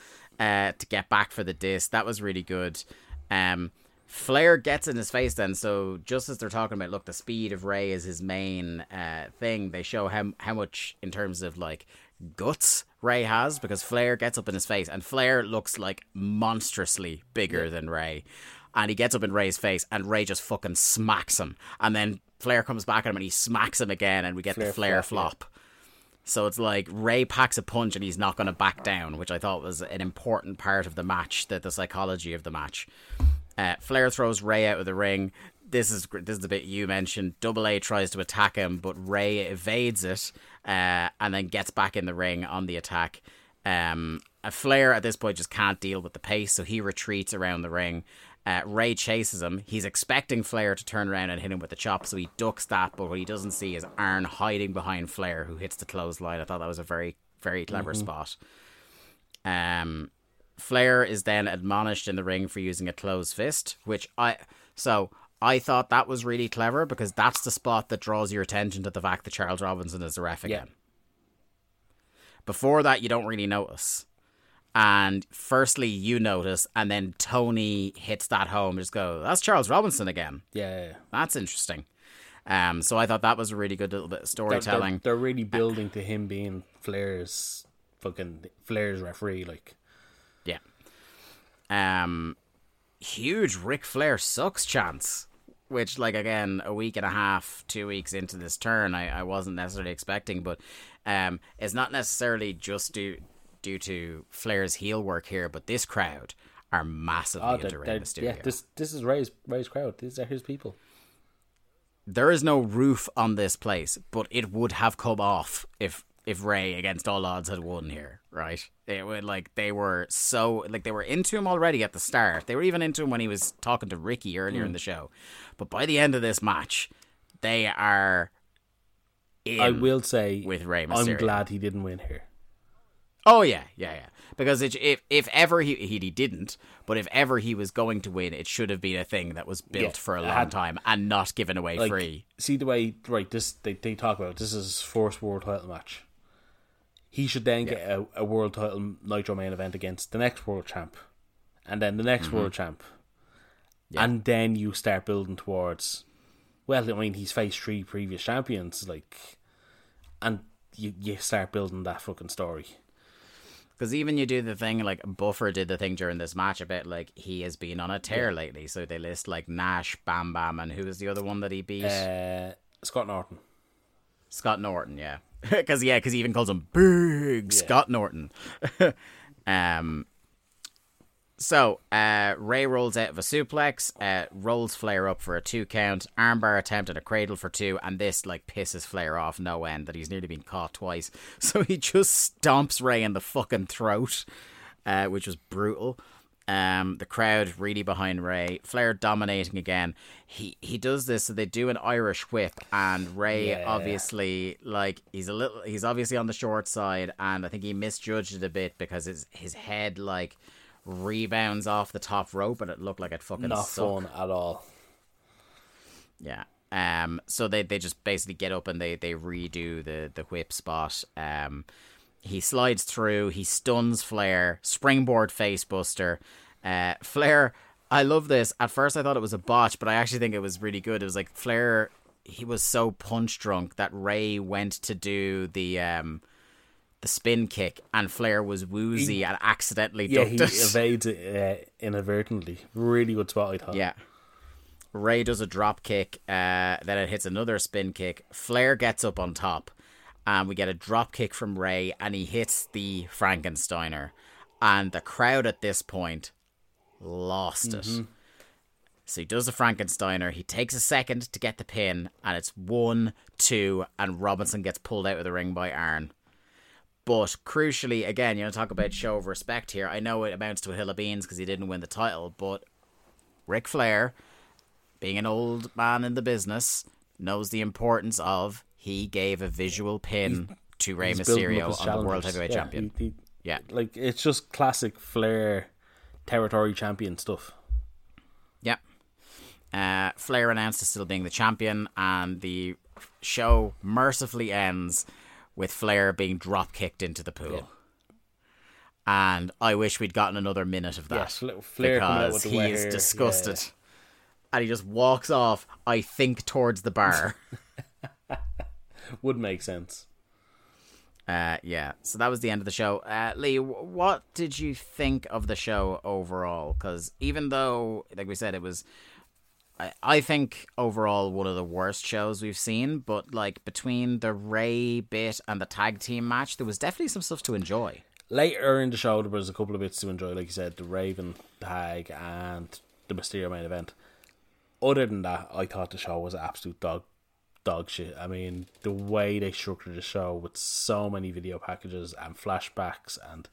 S1: uh, to get back for the diss. That was really good. Um, Flair gets in his face then. So just as they're talking about, look, the speed of Rey is his main uh, thing. They show how how much in terms of like guts Rey has because Flair gets up in his face, and Flair looks like monstrously bigger than Rey. And he gets up in Rey's face, and Rey just fucking smacks him. And then Flair comes back at him, and he smacks him again, and we get the
S2: Flair
S1: Flair
S2: flop,
S1: flop. So it's like Rey packs a punch and he's not going to back down, which I thought was an important part of the match, the, the psychology of the match. Uh, Flair throws Rey out of the ring. This is this is the bit you mentioned. Double A tries to attack him, but Rey evades it uh, and then gets back in the ring on the attack. Um, uh, Flair at this point just can't deal with the pace, so he retreats around the ring. Uh, Rey chases him. He's expecting Flair to turn around and hit him with the chop, so he ducks that. But what he doesn't see is Arn hiding behind Flair, who hits the clothesline. I thought that was a very, very clever spot. Um, Flair is then admonished in the ring for using a closed fist, which I so I thought that was really clever because that's the spot that draws your attention to the fact that Charles Robinson is the ref again. Before that, you don't really notice. And firstly, you notice, and then Tony hits that home. and Just go, that's Charles Robinson again.
S2: Yeah, yeah, yeah.
S1: That's interesting. Um, so I thought that was a really good little bit of
S2: They're, they're,
S1: storytelling.
S2: they're really building to him being Flair's fucking Flair's referee. Like,
S1: Yeah. Um, huge Ric Flair sucks chance, which, like, again, a week and a half, two weeks into this turn, I, I wasn't necessarily expecting, but um, it's not necessarily just due due to Flair's heel work here, but this crowd are massively
S2: oh,
S1: into Rey
S2: they're,
S1: Mysterio.
S2: yeah, this this is Rey's Rey's crowd. These are his people.
S1: there is no roof on this place, but it would have come off if if Rey against all odds had won here, right? It would like they were so like they were into him already at the start. They were even into him when he was talking to Ricky earlier in mm. the show. But by the end of this match, they are in
S2: I will say,
S1: with Rey
S2: I'm glad he didn't win here.
S1: Oh yeah, yeah, yeah. Because it, if if ever he, he he didn't, but if ever he was going to win, it should have been a thing that was built
S2: Yeah,
S1: for a long
S2: had-
S1: time and not given away
S2: Like,
S1: free.
S2: see the way right this they they talk about this is his first world title match. He should then get a, a world title Nitro main event against the next world champ, and then the next
S1: Mm-hmm.
S2: world champ, and then you start building towards. Well, I mean, he's faced three previous champions, like, and you you start building that fucking story.
S1: Because even you do the thing like Buffer did the thing during this match about like he has been on a tear lately. So they list like Nash, Bam Bam, and who was the other one that he beat?
S2: Uh, Scott Norton.
S1: Scott Norton, yeah. Because yeah, because he even calls him Big Scott Norton. um. So uh, Rey rolls out of a suplex, uh, rolls Flair up for a two count, armbar attempt and a cradle for two, and this like pisses Flair off no end that he's nearly been caught twice. So he just stomps Rey in the fucking throat, uh, which was brutal. Um, the crowd really behind Rey. Flair dominating again. He he does this, so they do an Irish whip, and Rey
S2: Yeah.
S1: obviously like he's a little he's obviously on the short side, and I think he misjudged it a bit because his his head like rebounds off the top rope, and it looked like it fucking
S2: Not
S1: sucked.
S2: fun at all.
S1: Yeah. Um. So they, they just basically get up and they, they redo the the whip spot. Um. He slides through. He stuns Flair. Springboard facebuster. Uh. Flair. I love this. At first, I thought it was a botch, but I actually think it was really good. It was like Flair. He was so punch drunk that Rey went to do the um the spin kick, and Flair was woozy and accidentally
S2: Yeah, he
S1: it.
S2: evades it uh, inadvertently. Really good spot, I thought.
S1: Yeah. Rey does a drop kick, uh, then it hits another spin kick. Flair gets up on top, and we get a drop kick from Rey, and he hits the Frankensteiner. And the crowd at this point lost it. Mm-hmm. So he does the Frankensteiner. He takes a second to get the pin, and it's one, two, and Robinson gets pulled out of the ring by Arn. But crucially, again, you know, talk about show of respect here. I know it amounts to a hill of beans because he didn't win the title, but Ric Flair, being an old man in the business, knows the importance of he gave a visual pin to Rey
S2: He's
S1: Mysterio on the World. Heavyweight
S2: Yeah,
S1: Champion.
S2: he- he-
S1: Yeah.
S2: Like, it's just classic Flair territory champion stuff.
S1: Yeah. Uh, Flair announced as still being the champion, and the show mercifully ends with Flair being drop kicked into the pool. And I wish we'd gotten another minute of that.
S2: Yes, Fla- Flair coming out
S1: because he is disgusted. And he just walks off, I think, towards the bar.
S2: Would make sense.
S1: Uh, yeah, so that was the end of the show. Uh, Lee, wh- what did you think of the show overall? Because even though, like we said, it was, I, I think overall one of the worst shows we've seen. But like between the Rey bit and the tag team match, there was definitely some stuff to enjoy.
S2: Later in the show, there was a couple of bits to enjoy, like you said, the Raven tag and the Mysterio main event. Other than that, I thought the show was an absolute dog dog shit. I mean, the way they structured the show with so many video packages and flashbacks and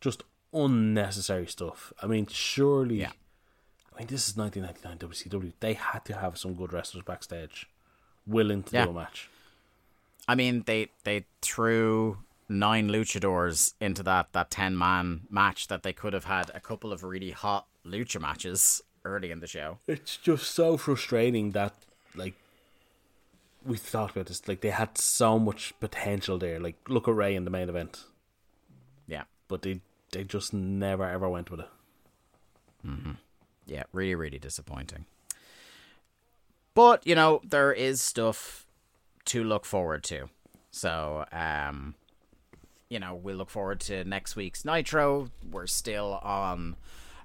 S2: just unnecessary stuff. I mean, surely.
S1: Yeah.
S2: I mean, this is 1999 WCW. They had to have some good wrestlers backstage willing to
S1: Yeah.
S2: do a match.
S1: I mean, they they threw nine luchadors into that that ten man match that they could have had a couple of really hot lucha matches early in the show.
S2: It's just so frustrating that like we thought about this. Like they had so much potential there. Like look at Rey in the main event,
S1: Yeah.
S2: but they they just never ever went with it. Hmm.
S1: Yeah, really, really disappointing. But, you know, there is stuff to look forward to. So, um, you know, we look forward to next week's Nitro. We're still on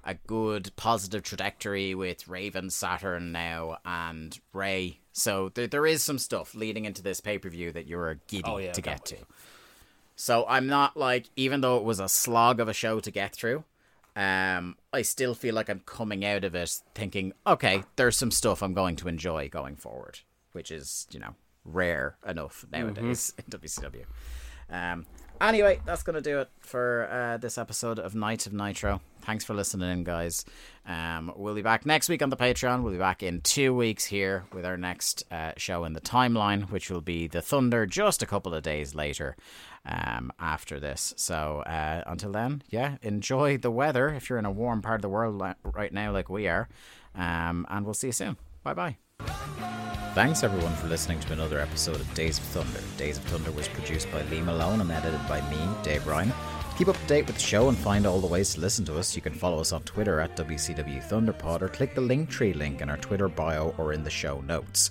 S1: a good positive trajectory with Raven, Saturn now, and Rey. So there, there is some stuff leading into this pay per view that you're giddy
S2: Oh, yeah,
S1: to get to. So I'm not like, even though it was a slog of a show to get through, um, I still feel like I'm coming out of it thinking, okay, there's some stuff I'm going to enjoy going forward, which is, you know, rare enough nowadays in WCW. Um, anyway, that's going to do it for uh, this episode of Nites of Nitro. Thanks for listening in, guys. Um, we'll be back next week on the Patreon. We'll be back in two weeks here with our next uh, show in the timeline, which will be the Thunder just a couple of days later um, after this. So uh, until then, yeah, enjoy the weather if you're in a warm part of the world right now, like we are. Um, and we'll see you soon. Bye bye. Thanks everyone for listening to another episode of Days of Thunder. Days of Thunder was produced by Lee Malone and edited by me, Dave Ryan. Keep up to date with the show and find all the ways to listen to us. You can follow us on Twitter at WCW Thunderpod or click the Linktree link in our Twitter bio or in the show notes.